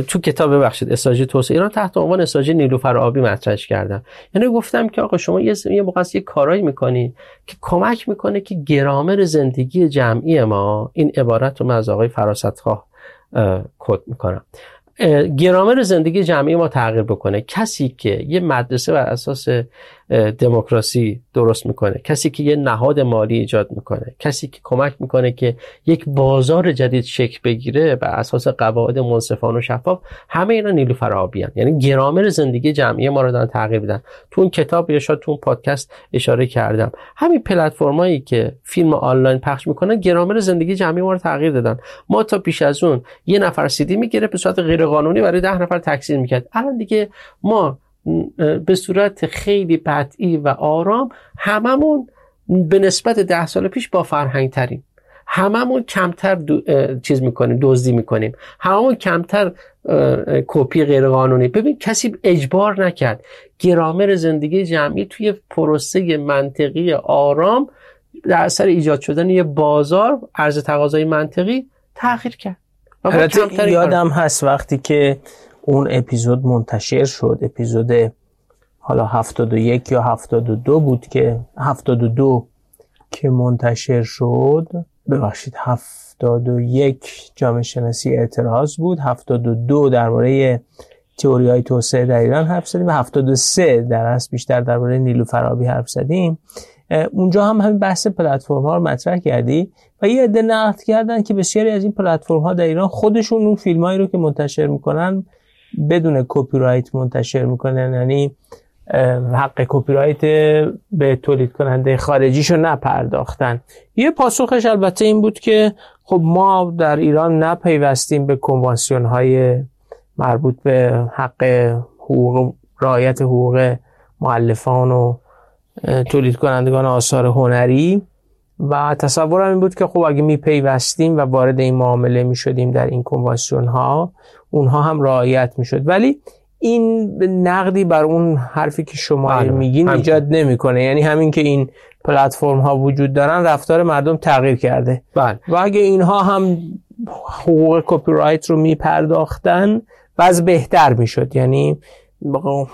تو کتاب ببخشید استراتژی توسعه. ایران تحت عنوان استراتژی نیلوفر آبی مطرحش کردم یعنی گفتم که آقا شما یه یه موقع یه کارایی می‌کنی که کمک می‌کنه که گرامر زندگی جمعی ما این عبارت رو من از آقای فراستخواه کد می‌کنم. گرامر زندگی جمعی ما تغییر بکنه. کسی که یه مدرسه بر اساس دموکراسی درست می‌کنه. کسی که یه نهاد مالی ایجاد می‌کنه کسی که کمک می‌کنه که یک بازار جدید شکل بگیره بر اساس قواعد منصفانه و شفاف همه اینا نیلوفر آبی یعنی گرامر زندگی جمعی ما رو دارن تغییر بدن تو اون کتاب یا شاید تو اون پادکست اشاره کردم. همین پلتفرمایی که فیلم آنلاین پخش می‌کنن گرامر زندگی جمعی ما رو تغییر دادن. ما تا پیش از اون یه نفر سیدی می‌گیره به صورت غیر قانونی برای ده نفر تکثیر می‌کرد. الان دیگه ما به صورت خیلی قطعی و آرام هممون به نسبت ده سال پیش با فرهنگ تریم هممون کمتر چیز می‌کنیم دزدی می‌کنیم. هممون کمتر کپی غیر قانونی ببین کسی اجبار نکرد. گرامر زندگی جمعی توی پروسه منطقی آرام در اثر ایجاد شدن یه بازار ارز تقاضای منطقی تغییر کرد. یادم هست وقتی که اون اپیزود منتشر شد. اپیزود حالا 71 یا 72 بود که 72 که منتشر شد. ببخشید 71 جامعه شناسی اعتراض بود. 72 درباره تئوری های توسعه در ایران حرف زدیم و 73 در اصل بیشتر درباره نیلو فرابی حرف زدیم. اونجا هم همین بحث پلتفرم ها رو مطرح کردی و یه عده نقد کردن که بسیاری از این پلتفرم ها در ایران خودشون اون فیلم هایی رو که منتشر می‌کنن بدون کپی رایت منتشر می‌کنن یعنی حق کپی رایت به تولید کننده خارجیشو نپرداختن. یه پاسخش البته این بود که خب ما در ایران نپیوستیم به کنوانسیون های مربوط به حق حقوق رعایت حقوق معلفان و تولید کنندگان آثار هنری. و تصورم این بود که خب اگه میپیوستیم و وارد این معامله می‌شدیم در این کنوانسیون ها اونها هم رعایت می‌شد. ولی این نقدی بر اون حرفی که شما بله میگین ایجاد نمی‌کنه. یعنی همین که این پلتفرم ها وجود دارن رفتار مردم تغییر کرده. بله. و اگه اینها هم حقوق کپی رایت رو میپرداختن باز بهتر می‌شد. یعنی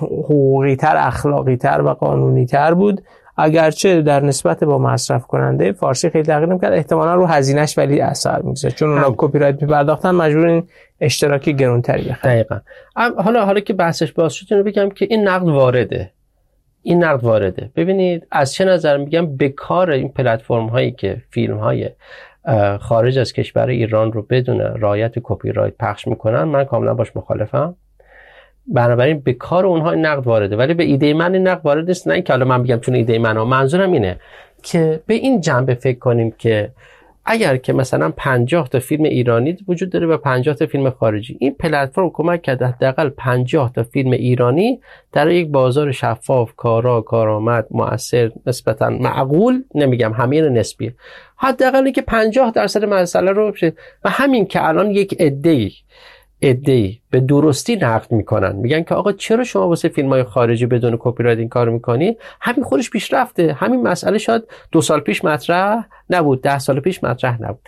حقوقی تر اخلاقی تر و قانونی تر بود. اگرچه در نسبت با مصرف کننده فارسی خیلی تغییر نمی‌کرد. احتمالا رو هزینهش ولی اثر می‌گذاره چون اونا کپی رایت میپرداختن مجبور این اشتراکی گرونتری بخرن. دقیقاً. حالا حالا که بحثش باز شد بگم که این نقد وارده؟ این نقد وارده. ببینید از چه نظر میگم به کار این پلتفرم هایی که فیلم های خارج از کشور ایران رو بدون رایت کپی رایت پخش می‌کنن من کاملا باش مخالفم. بنابراین به کار اونها این نقد وارده. ولی به ایده من این نقد وارد نیست نه اینکه حالا من بگم چون ایده من منظورم اینه که به این جنبه فکر کنیم که اگر که مثلا 50 تا فیلم ایرانی وجود داره و 50 تا فیلم خارجی این پلتفرم کمک کرده حداقل 50 تا فیلم ایرانی در یک بازار شفاف کارا کارآمد مؤثر نسبتا معقول نمیگم همین نسبی حداقل که 50 درصد مسئله رو و همین که الان یک عده ای به درستی نقد می‌کنن. میگن که آقا چرا شما واسه فیلم های خارجی بدون کپی رایت این کار می‌کنی همین خودش پیشرفته. همین مسئله شاید دو سال پیش مطرح نبود ده سال پیش مطرح نبود.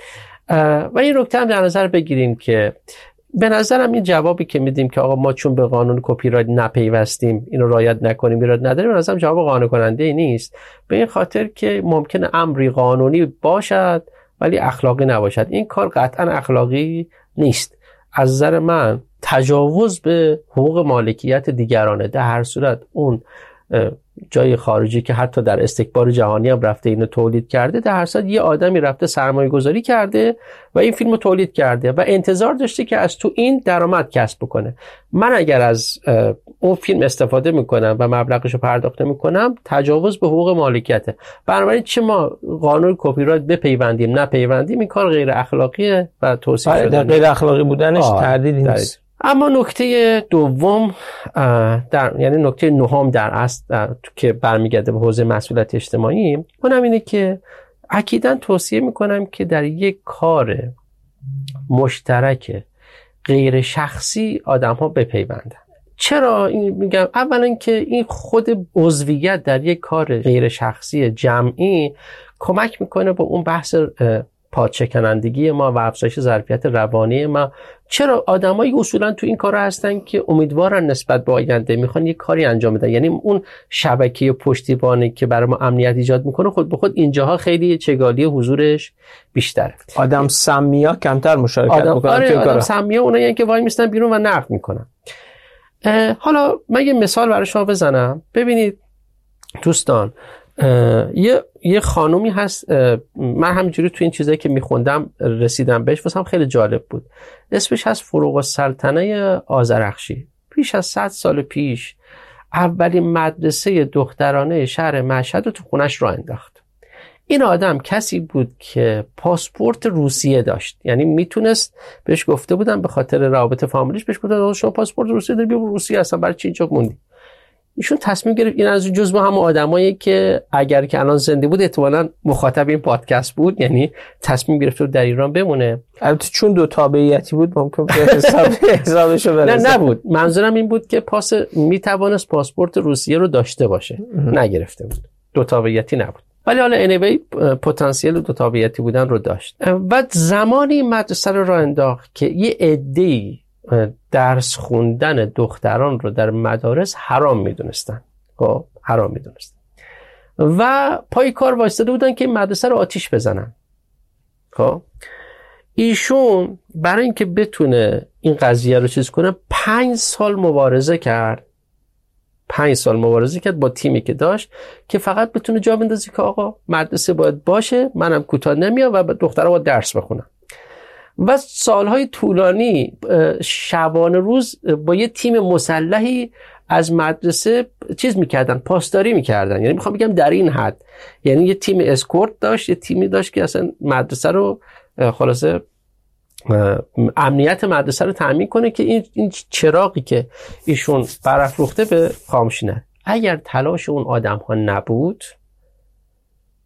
و این نکته هم در نظر بگیریم که به نظرم این جوابی که میدیم که آقا ما چون به قانون کپی رایت نپیوستیم اینو رعایت نکنیم ایراد نداریم به نظرم جواب قانع کننده ای نیست. به این خاطر که ممکن امری قانونی باشد ولی اخلاقی نباشد. این کار قطعا اخلاقی نیست. از نظر من تجاوز به حقوق مالکیت دیگرانه در هر صورت اون جای خارجی که حتی در استکبار جهانی هم رفته اینو تولید کرده در هر صورت یه آدمی رفته سرمایه گذاری کرده و این فیلم تولید کرده و انتظار داشته که از تو این درآمد کسب بکنه. من اگر از اون فیلم استفاده می‌کنم و مبلغش رو پرداخت می‌کنم تجاوز به حقوق مالکیته. بنابراین چه ما قانون کپی رایت بپیوندیم نپیوندیم این کار غیر اخلاقیه و توصیف بله، شده غیر اخلاقی بودنش تردیدی نیست. اما نکته دوم در یعنی نکته نهم در اصل که برمیگرده به حوزه مسئولیت اجتماعی اونم اینه که اکیدا توصیه می‌کنم که در یک کار مشترک غیر شخصی آدم ها بپیوندن. چرا این میگم؟ اولا که این خود عضویت در یک کار غیر شخصی جمعی کمک می‌کنه با اون بحث پادشکنندگی ما و افزایش ظرفیت روانی ما. چرا آدمایی اصولا تو این کار هستن که امیدوارن نسبت به آینده می‌خوان یه کاری انجام بدن؟ یعنی اون شبکه پشتیبانی که برای ما امنیت ایجاد می‌کنه خود به خود اینجاها خیلی چگالی حضورش بیشتره. آدم سمیا کمتر مشارکت آدم می‌کنن آره آدم سمیا اونایی که وای میستن بیرون و نقد می‌کنن. حالا من یه مثال برای شما بزنم. ببینید دوستان یه یه خانومی هست من همینجوری تو این چیزایی که میخوندم رسیدم بهش واسم خیلی جالب بود. اسمش هست فروغ سلطنه آزرخشی پیش از 100 سال پیش اولین مدرسه دخترانه شهر مشهد رو تو خونش را انداخت. این آدم کسی بود که پاسپورت روسیه داشت. یعنی می‌تونست بهش گفته بودن به خاطر رابطه فامیلیش بهش گفتن شما پاسپورت روسیه داری بیا روسیه اصلا برای چی اینجا موندی؟ ایشون تصمیم گرفت این از جزو هم آدمایی که اگر که الان زنده بود احتمالا مخاطب این پادکست بود. یعنی تصمیم گرفت در ایران بمونه. البته چون دو تابعیتی بود ممکن به حساب <laughs> حسابشو نه نبود. منظورم این بود که پاس می‌توانست پاسپورت روسیه رو داشته باشه. نگرفته بود. دو تابعیتی نبود. ولی حالا انیوی پتانسیل دو تابعیتی بودن رو داشت. و زمانی مدرسه رو راه انداخت که یه عده‌ای درس خوندن دختران رو در مدارس حرام می‌دونستن. خب حرام می‌دونستن. و پای کار وایستاده بودن که مدرسه رو آتیش بزنن. خب ایشون برای اینکه بتونه این قضیه رو چیز کنه پنج سال مبارزه کرد. پنج سال مبارزه کرد با تیمی که داشت که فقط بتونه جا بندازی که آقا مدرسه باید باشه منم کوتاه نمیام و دخترها باید درس بخونم و سالهای طولانی شبانه روز با یه تیم مسلحی از مدرسه چیز می‌کردن پاسداری می‌کردن. یعنی می‌خوام بگم در این حد. یعنی یه تیم اسکورت داشت یه تیمی داشت که اصلا مدرسه رو خلاصه امنیت مدرسه رو تامین کنه که این, این چراغی که ایشون برافروخته به خاموشی نه. اگر تلاش اون آدم ها نبود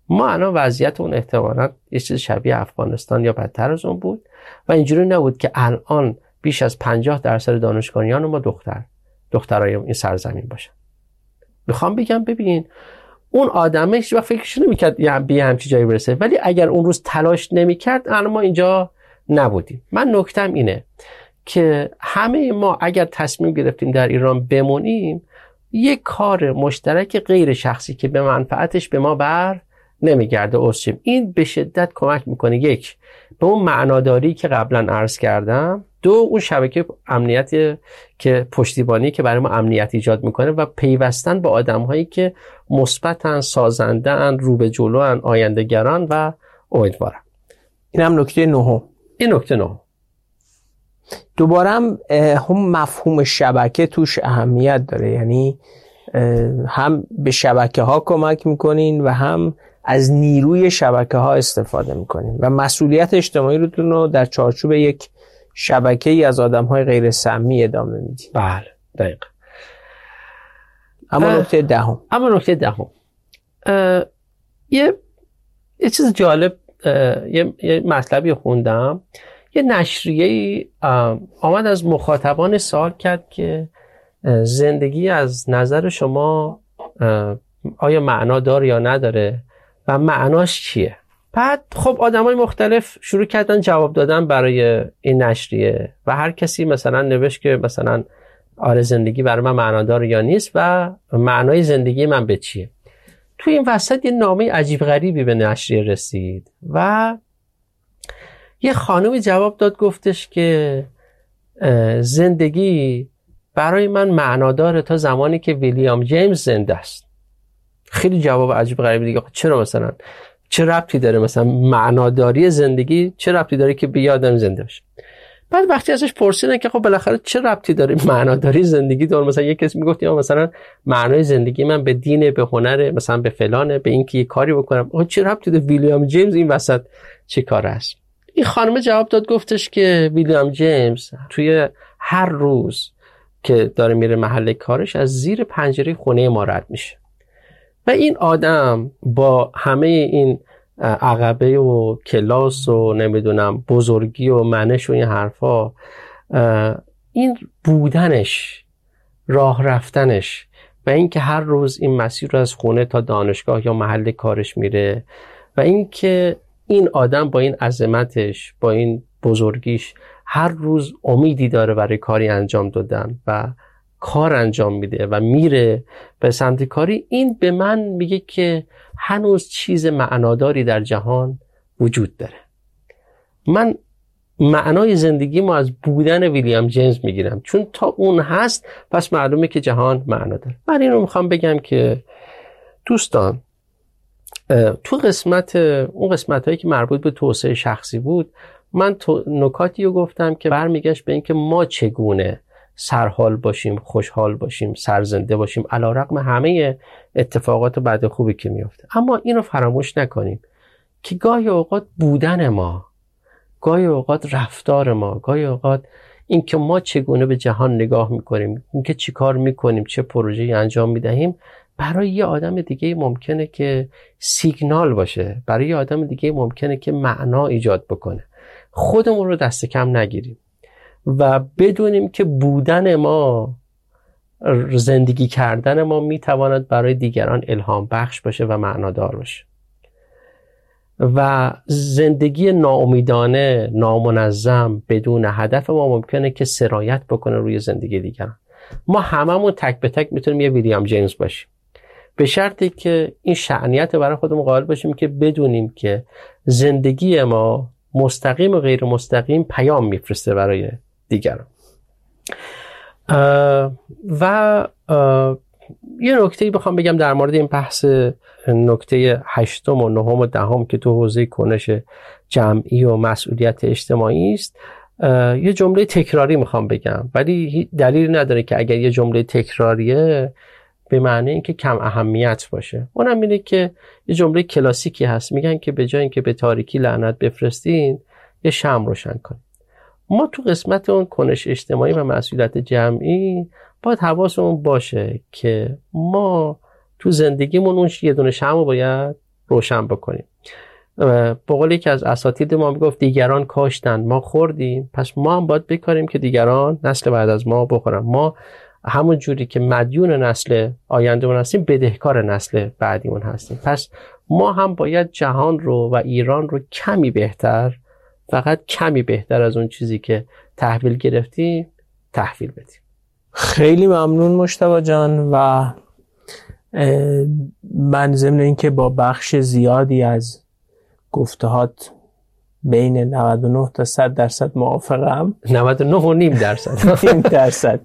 ما الان وضعیت اون احتمالا یه چیز شبیه افغانستان یا بدتر از اون بود و اینجوری نبود که الان بیش از 50 درصد دانشگاهیان ما دختر دخترای این سرزمین باشن. می‌خوام بگم ببین اون آدمش و فکرش نمی‌کرد یه به همچی جایی برسه. ولی اگر اون روز تلاش نمی‌کرد الان ما اینجا نبودیم. من نکتم اینه که همه ما اگر تصمیم گرفتیم در ایران بمونیم یک کار مشترک غیر شخصی که به منفعتش به ما بر نمیگرده اوسیم این به شدت کمک می‌کنه. یک به اون معناداری که قبلا عرض کردم دو اون شبکه امنیتی که پشتیبانی که برای ما امنیت ایجاد می‌کنه و پیوستن با آدم هایی که مثبتن سازندن رو به جلو آیندهگران و امیدوارن. این هم نکته نهم. این نکته نهم دوباره هم هم مفهوم شبکه توش اهمیت داره. یعنی هم به شبکه ها کمک می‌کنین و هم از نیروی شبکه ها استفاده می‌کنین. و مسئولیت اجتماعی رو در چارچوب یک شبکه ای از آدم های غیر سمی ادامه میدین. بله دقیق اما نکته دهم. اما نکته دهم. یه یه چیز جالب یه, یه مطلبی خوندم. یه نشریه آمد از مخاطبان سوال کرد که زندگی از نظر شما آیا معنا داره یا نداره و معناش چیه؟ بعد خب آدم های مختلف شروع کردن جواب دادن برای این نشریه و هر کسی مثلا نوشت که مثلا آره زندگی برای من معنادار یا نیست و معنای زندگی من به چیه. تو این وسط یه نامه عجیب غریبی به نشریه رسید و یه خانمی جواب داد گفتش که زندگی برای من معناداره تا زمانی که ویلیام جیمز زنده است. خیلی جواب عجیب غریبی دیگه. چرا مثلا؟ چه ربطی داره مثلا معناداری زندگی؟ چه ربطی داره که بیادم زنده باشه؟ بعد وقتی ازش پرسیدن که خب بالاخره چه ربطی داره معناداری زندگی داره. مثلا یه کسی می‌گفت یا مثلا معنای زندگی من به دینه به هنره مثلا به فلانه به اینکه یه کاری بکنم. آقا چه ربطی داره؟ ویلیام جیمز این وسط چه کار است؟ این خانم جواب داد گفتش که ویلیام جیمز توی هر روز که داره میره محل کارش از زیر پنجره خونه ما رد میشه. و این آدم با همه این عقبه و کلاس و نمی‌دونم بزرگی و منش و این حرفا این بودنش راه رفتنش و اینکه هر روز این مسیر رو از خونه تا دانشگاه یا محل کارش میره و اینکه این آدم با این عظمتش با این بزرگیش هر روز امیدی داره برای کاری انجام دادن و کار انجام میده و میره به سمت کاری این به من میگه که هنوز چیز معناداری در جهان وجود داره. من معنای زندگی ما از بودن ویلیام جیمز می‌گیرم چون تا اون هست پس معلومه که جهان معنا داره. من این می‌خوام بگم که دوستان تو قسمت اون قسمت هایی که مربوط به توسعه شخصی بود من تو نکاتی رو گفتم که برمیگشت به اینکه ما چگونه سرحال باشیم خوشحال باشیم سرزنده باشیم علا رقم همه اتفاقات بعد خوبی که میفته اما اینو فراموش نکنیم که گاهی اوقات بودن ما گاهی اوقات رفتار ما گاهی اوقات اینکه ما چگونه به جهان نگاه می‌کنیم اینکه چی کار می‌کنیم چه پروژه انجام می‌دهیم برای یه آدم دیگه ممکنه که سیگنال باشه برای یه آدم دیگه ممکنه که معنا ایجاد بکنه. خودمون رو دست کم نگیریم. و بدونیم که بودن ما زندگی کردن ما می‌تواند برای دیگران الهام بخش باشه و معنادار باشه. و زندگی ناامیدانه نامنظم بدون هدف ما ممکنه که سرایت بکنه روی زندگی دیگران. ما هممون تک به تک می‌تونیم یه ویلیام جیمز باشیم. به شرطی که این شعنیت برای خودمون قائل باشیم که بدونیم که زندگی ما مستقیم و غیر مستقیم پیام میفرسته برای دیگران. و یه نکته بخوام بگم در مورد این بحث نکته هشتم و نهم و دهم که تو حوزه کنش جمعی و مسئولیت اجتماعی است. یه جمله تکراری می‌خوام بگم ولی دلیل نداره که اگر یه جمله تکراریه به معنی اینکه کم اهمیت باشه. اونم اینه که یه جمله کلاسیکی هست. میگن که به جای اینکه به تاریکی لعنت بفرستین یه شم روشن کنید ما تو قسمت اون کنش اجتماعی و مسئولیت جمعی باید حواسمون باشه که ما تو زندگیمون اون یه دونه شم باید روشن بکنیم. با قول یکی از اساتید ما می‌گفت دیگران کاشتن ما خوردیم پس ما هم باید بکاریم که دیگران نسل بعد از ما بخورن. ما همون جوری که مدیون نسل آیندهمون هستیم بدهکار نسل بعدیمون هستیم. پس ما هم باید جهان رو و ایران رو کمی بهتر فقط کمی بهتر از اون چیزی که تحویل گرفتیم تحویل بدیم خیلی ممنون مشتبا جان و من ضمن اینکه با بخش زیادی از گفتهات بین 99 تا 100 درصد موافقم. 99 و نیم درصد. <laughs> نیم درصد.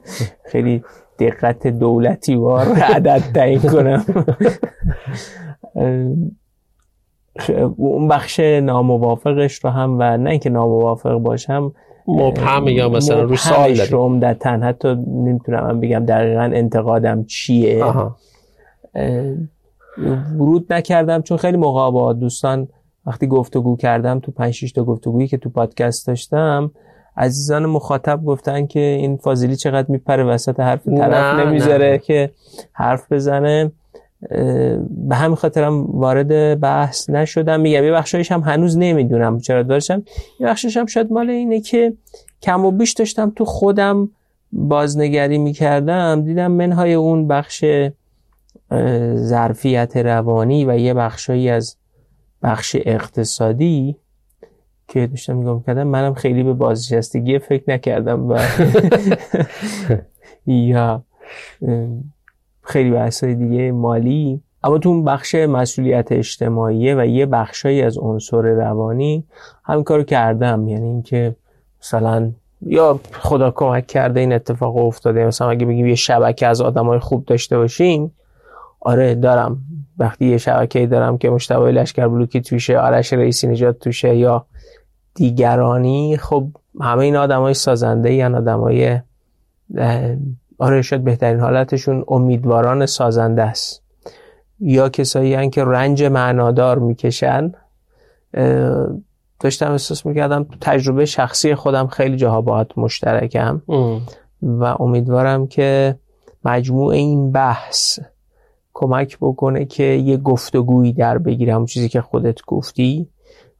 خیلی دقت دولتی وار عدد تعیین کنم. <laughs> اون بخش ناموافقش رو هم و نه اینکه ناموافق باشم مبهم یا مثلا رو سال داره حتی نمی‌تونم من بگم دقیقا انتقادم چیه. ورود نکردم چون خیلی موقع با دوستان وقتی گفتگو کردم تو 5 6 تا گفتگویی که تو پادکست داشتم عزیزان مخاطب گفتن که این فاضلی چقدر میپره وسط حرف طرف نمی‌ذاره که حرف بزنه. به همین خاطرم وارد بحث نشدم. میگم یه بخشایش هم هنوز نمی‌دونم. چرا داشتم یه بخشش هم شاید مال اینه که کم و بیش داشتم تو خودم بازنگری می‌کردم. دیدم منهای اون بخش ظرفیت روانی و یه بخشایی از بخش اقتصادی که داشتم میگم کردم منم خیلی به بازنشستگی فکر نکردم و <laughs> یا خیلی بحثای دیگه مالی. اما تو اون بخش مسئولیت اجتماعی و یه بخشایی از عنصر روانی همین کارو کردم. یعنی اینکه مثلا یا خدا کمک کرده این اتفاق افتاده. مثلا اگه بگیم یه شبکه از آدمای خوب داشته باشیم آره دارم. وقتی یه شبکه دارم که مشتبه لشکر بلوکی توشه آرش رئیسی نجات توشه یا دیگرانی خب همه این آدمای سازنده یا آدمای آره شاید بهترین حالتشون امیدواران سازنده است. یا کسایی هن که رنج معنادار می‌کشن. داشتم احساس می‌کردم تجربه شخصی خودم خیلی جاها باهات مشترکم. و امیدوارم که مجموع این بحث کمک بکنه که یه گفتگویی در بگیرم چیزی که خودت گفتی.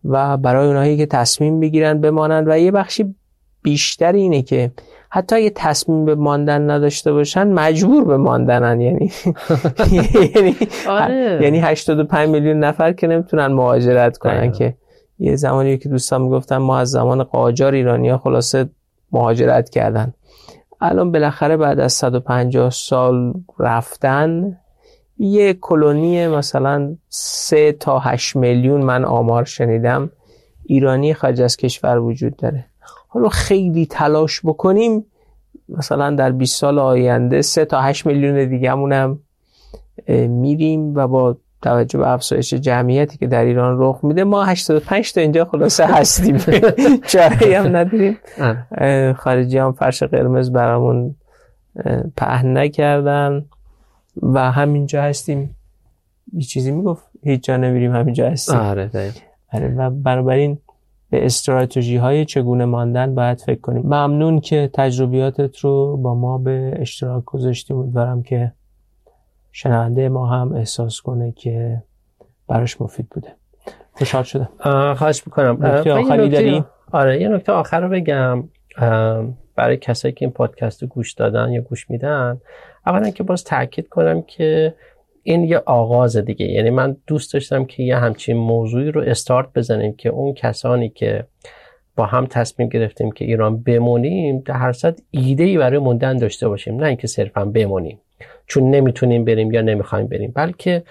و برای اونایی که تصمیم بگیرن بمانند و یه بخشی بیشتر اینه که حتی یه تصمیم به ماندن نداشته باشن مجبور به ماندنن. یعنی <laughs> یعنی آره. یعنی 85 میلیون نفر که نمی‌تونن مهاجرت کنن که یه زمانی که دوستان می‌گفتن ما از زمان قاجار ایرانیا خلاصه مهاجرت کردن. الان بالاخره بعد از 150 سال رفتن یه کلونی مثلا 3 تا 8 میلیون من آمار شنیدم ایرانی خارج از کشور وجود داره. حالا خیلی تلاش بکنیم. مثلا در 20 سال آینده 3 تا 8 میلیون دیگه هم میریم و با توجه به افزایش جمعیتی که در ایران رخ میده ما 85 تا اینجا خلاصه هستیم. <laughs> چاره هم نداریم. خارجی هم فرش قرمز برامون پهن نکردن و همینجا هستیم. یه چیزی می‌گفت؟ هیچ جا نمیریم همینجا هستیم. آره آره و بنابراین به استراتژی های چگونه ماندن باید فکر کنیم. ممنون که تجربیاتت رو با ما به اشتراک گذاشتی. امیدوارم که شنونده ما هم احساس کنه که براش مفید بوده. خوشحال شدم. خواهش می‌کنم. نکته آخری داری؟ آره یه نکته آخر رو بگم. برای کسایی که این پادکست رو گوش دادن یا گوش میدن اولا که باز تاکید کنم که این یه آغاز دیگه. یعنی من دوست داشتم که یه همچین موضوعی رو استارت بزنیم که اون کسانی که با هم تصمیم گرفتیم که ایران بمونیم در هر صد ایده ای برای موندن داشته باشیم. نه اینکه صرفا بمونیم. چون نمی‌تونیم بریم یا نمی‌خوایم بریم. بلکه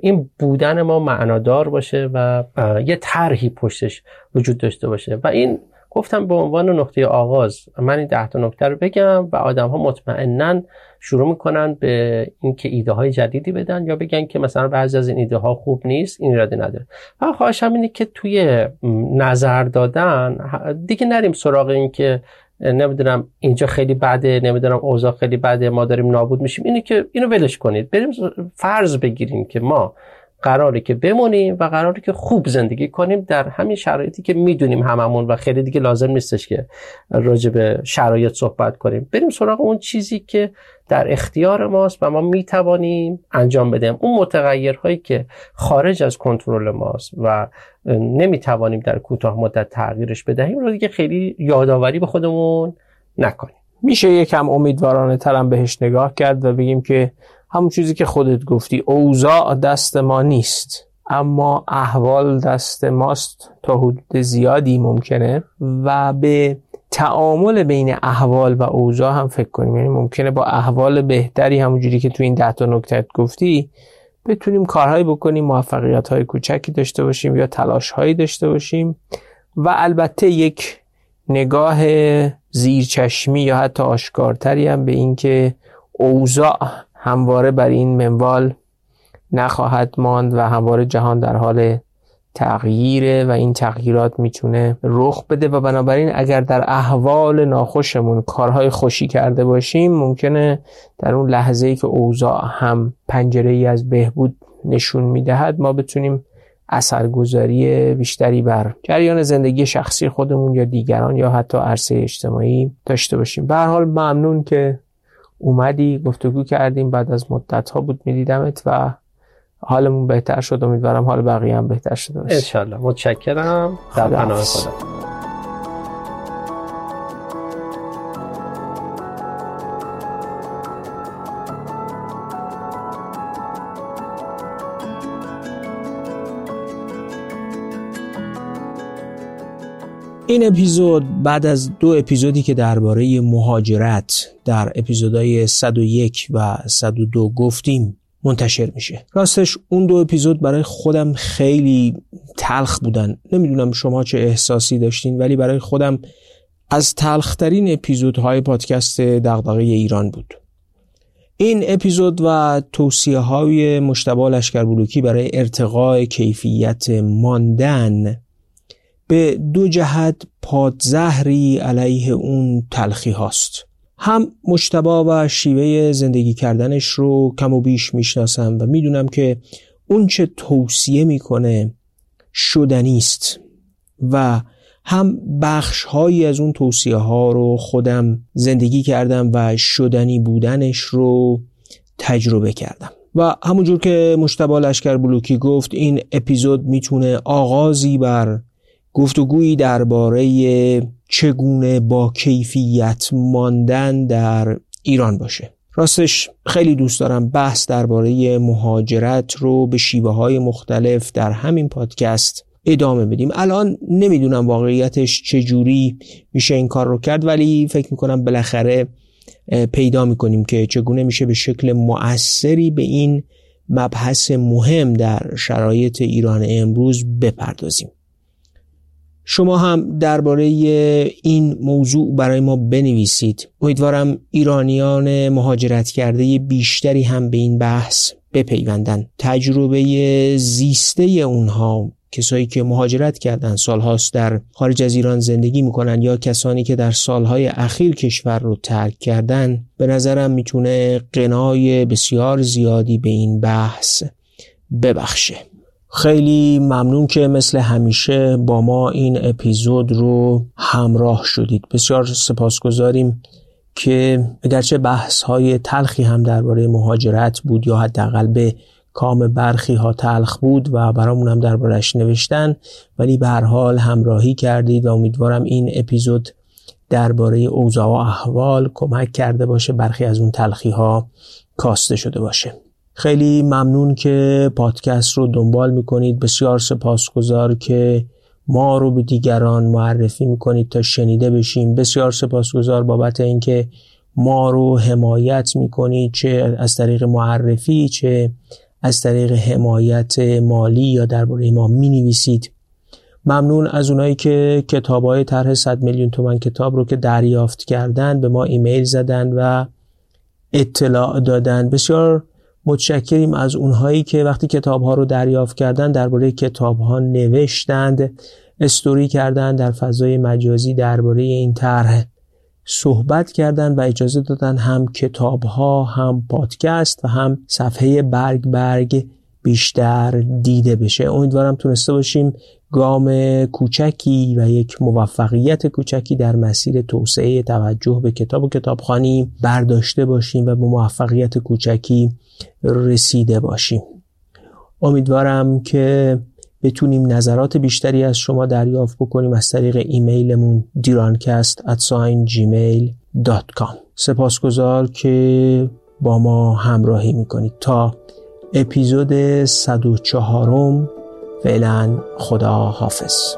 این بودن ما معنادار باشه و یه طرحی پشتش وجود داشته باشه. و این گفتم به عنوان نقطه آغاز. من این ده تا نکته رو بگم و آدم ها مطمئنا شروع می‌کنن به اینکه ایده های جدیدی بدن یا بگن که مثلا بعضی از این ایده ها خوب نیست این ایرادی نداره. و خواهشم اینه که توی نظر دادن دیگه نریم سراغ این که نمی‌دونم اینجا خیلی بده نمی‌دونم اوضاع خیلی بده ما داریم نابود میشیم. اینه که اینو ولش کنید. بریم فرض بگیریم که ما قراره که بمونیم و قراره که خوب زندگی کنیم در همین شرایطی که می‌دونیم هممون و خیلی دیگه لازم نیستش که راجع به شرایط صحبت کنیم. بریم سراغ اون چیزی که در اختیار ماست و ما می‌توانیم انجام بدیم اون متغیرهایی که خارج از کنترل ماست و نمی‌توانیم در کوتاه مدت تغییرش بدهیم رو دیگه خیلی یادآوری به خودمون نکنیم. میشه یکم امیدوارانه ترم بهش نگاه کرد و بگیم که همون چیزی که خودت گفتی اوضاع دست ما نیست اما احوال دست ماست تا حدود زیادی ممکنه و به تعامل بین احوال و اوضاع هم فکر کنیم. یعنی ممکنه با احوال بهتری همونجوری که تو این ده تا نکتت گفتی بتونیم کارهایی بکنیم موفقیت های کوچکی داشته باشیم یا تلاش هایی داشته باشیم و البته یک نگاه زیرچشمی یا حتی آشکارتری هم به اینکه اوضاع همواره بر این منوال نخواهد ماند و همواره جهان در حال تغییره و این تغییرات می‌تونه رخ بده و بنابراین اگر در احوال ناخوشمون کارهای خوشی کرده باشیم ممکنه در اون لحظه ای که اوضاع هم پنجره ای از بهبود نشون می‌دهد ما بتونیم اثرگذاری بیشتری بر جریان زندگی شخصی خودمون یا دیگران یا حتی عرصه اجتماعی داشته باشیم. به حال ممنون که اومدی گفتگو کردیم بعد از مدت ها بود میدیدمت و حالمون بهتر شد. امیدوارم حال بقیه هم بهتر شده باشه. انشالله متشکرم. در پناه خدا. این اپیزود بعد از دو اپیزودی که درباره مهاجرت در اپیزودهای 101 و 102 گفتیم منتشر میشه. راستش اون دو اپیزود برای خودم خیلی تلخ بودن. نمی‌دونم شما چه احساسی داشتین ولی برای خودم از تلخترین اپیزودهای پادکست دغدغه ایران بود. این اپیزود و توصیه های مشتبه لشکر بلوکی برای ارتقاء کیفیت ماندن به دو جهت پادزهری علیه اون تلخی هاست. هم مشتبا و شیوه زندگی کردنش رو کم و بیش می‌شناسم و می‌دونم که اون چه توصیه می‌کنه شدنیست و هم بخش هایی از اون توصیه ها رو خودم زندگی کردم و شدنی بودنش رو تجربه کردم. و همونجور که مشتبا لشکر بلوکی گفت این اپیزود می‌تونه آغازی بر گفتگویی درباره چگونه با کیفیت ماندن در ایران باشه. راستش خیلی دوست دارم بحث درباره مهاجرت رو به شیوه های مختلف در همین پادکست ادامه بدیم. الان نمی‌دونم واقعیتش چجوری میشه این کار رو کرد ولی فکر می‌کنم بالاخره پیدا می‌کنیم که چگونه میشه به شکل مؤثری به این مبحث مهم در شرایط ایران امروز بپردازیم. شما هم درباره این موضوع برای ما بنویسید. امیدوارم ایرانیان مهاجرت کرده بیشتری هم به این بحث بپیوندن. تجربه زیسته اونها کسایی که مهاجرت کردن سالهاست در خارج از ایران زندگی می‌کنن یا کسانی که در سالهای اخیر کشور رو ترک کردن به نظرم می‌تونه قنای بسیار زیادی به این بحث ببخشه. خیلی ممنون که مثل همیشه با ما این اپیزود رو همراه شدید. بسیار سپاسگزاریم که اگرچه بحث های تلخی هم درباره مهاجرت بود یا حداقل به کام برخی ها تلخ بود و برامون هم دربارش نوشتن ولی به هر حال همراهی کردید و امیدوارم این اپیزود درباره اوضاع و احوال کمک کرده باشه برخی از اون تلخی ها کاسته شده باشه. خیلی ممنون که پادکست رو دنبال می‌کنید. بسیار سپاسگزار که ما رو به دیگران معرفی می‌کنید تا شنیده بشیم. بسیار سپاسگزار بابت اینکه ما رو حمایت می‌کنید چه از طریق معرفی چه از طریق حمایت مالی یا درباره ما می‌نویسید. ممنون از اونایی که کتاب های طرح 100 میلیون تومن کتاب رو که دریافت کردن به ما ایمیل زدن و اطلاع دادن بسیار متشکریم از اونهایی که وقتی کتاب ها رو دریافت کردن درباره کتاب ها نوشتند استوری کردند در فضای مجازی درباره این طرح صحبت کردن و اجازه دادن هم کتاب ها هم پادکست و هم صفحه برگ برگ بیشتر دیده بشه. امیدوارم تونسته باشیم گام کوچکی و یک موفقیت کوچکی در مسیر توسعه توجه به کتاب و کتابخانی برداشته باشیم و به موفقیت کوچکی رسیده باشیم. امیدوارم که بتونیم نظرات بیشتری از شما دریافت بکنیم از طریق ایمیلمون دیرانکست سپاسگزار که با ما همراهی می‌کنید. تا اپیزود 104 فعلا خدا حافظ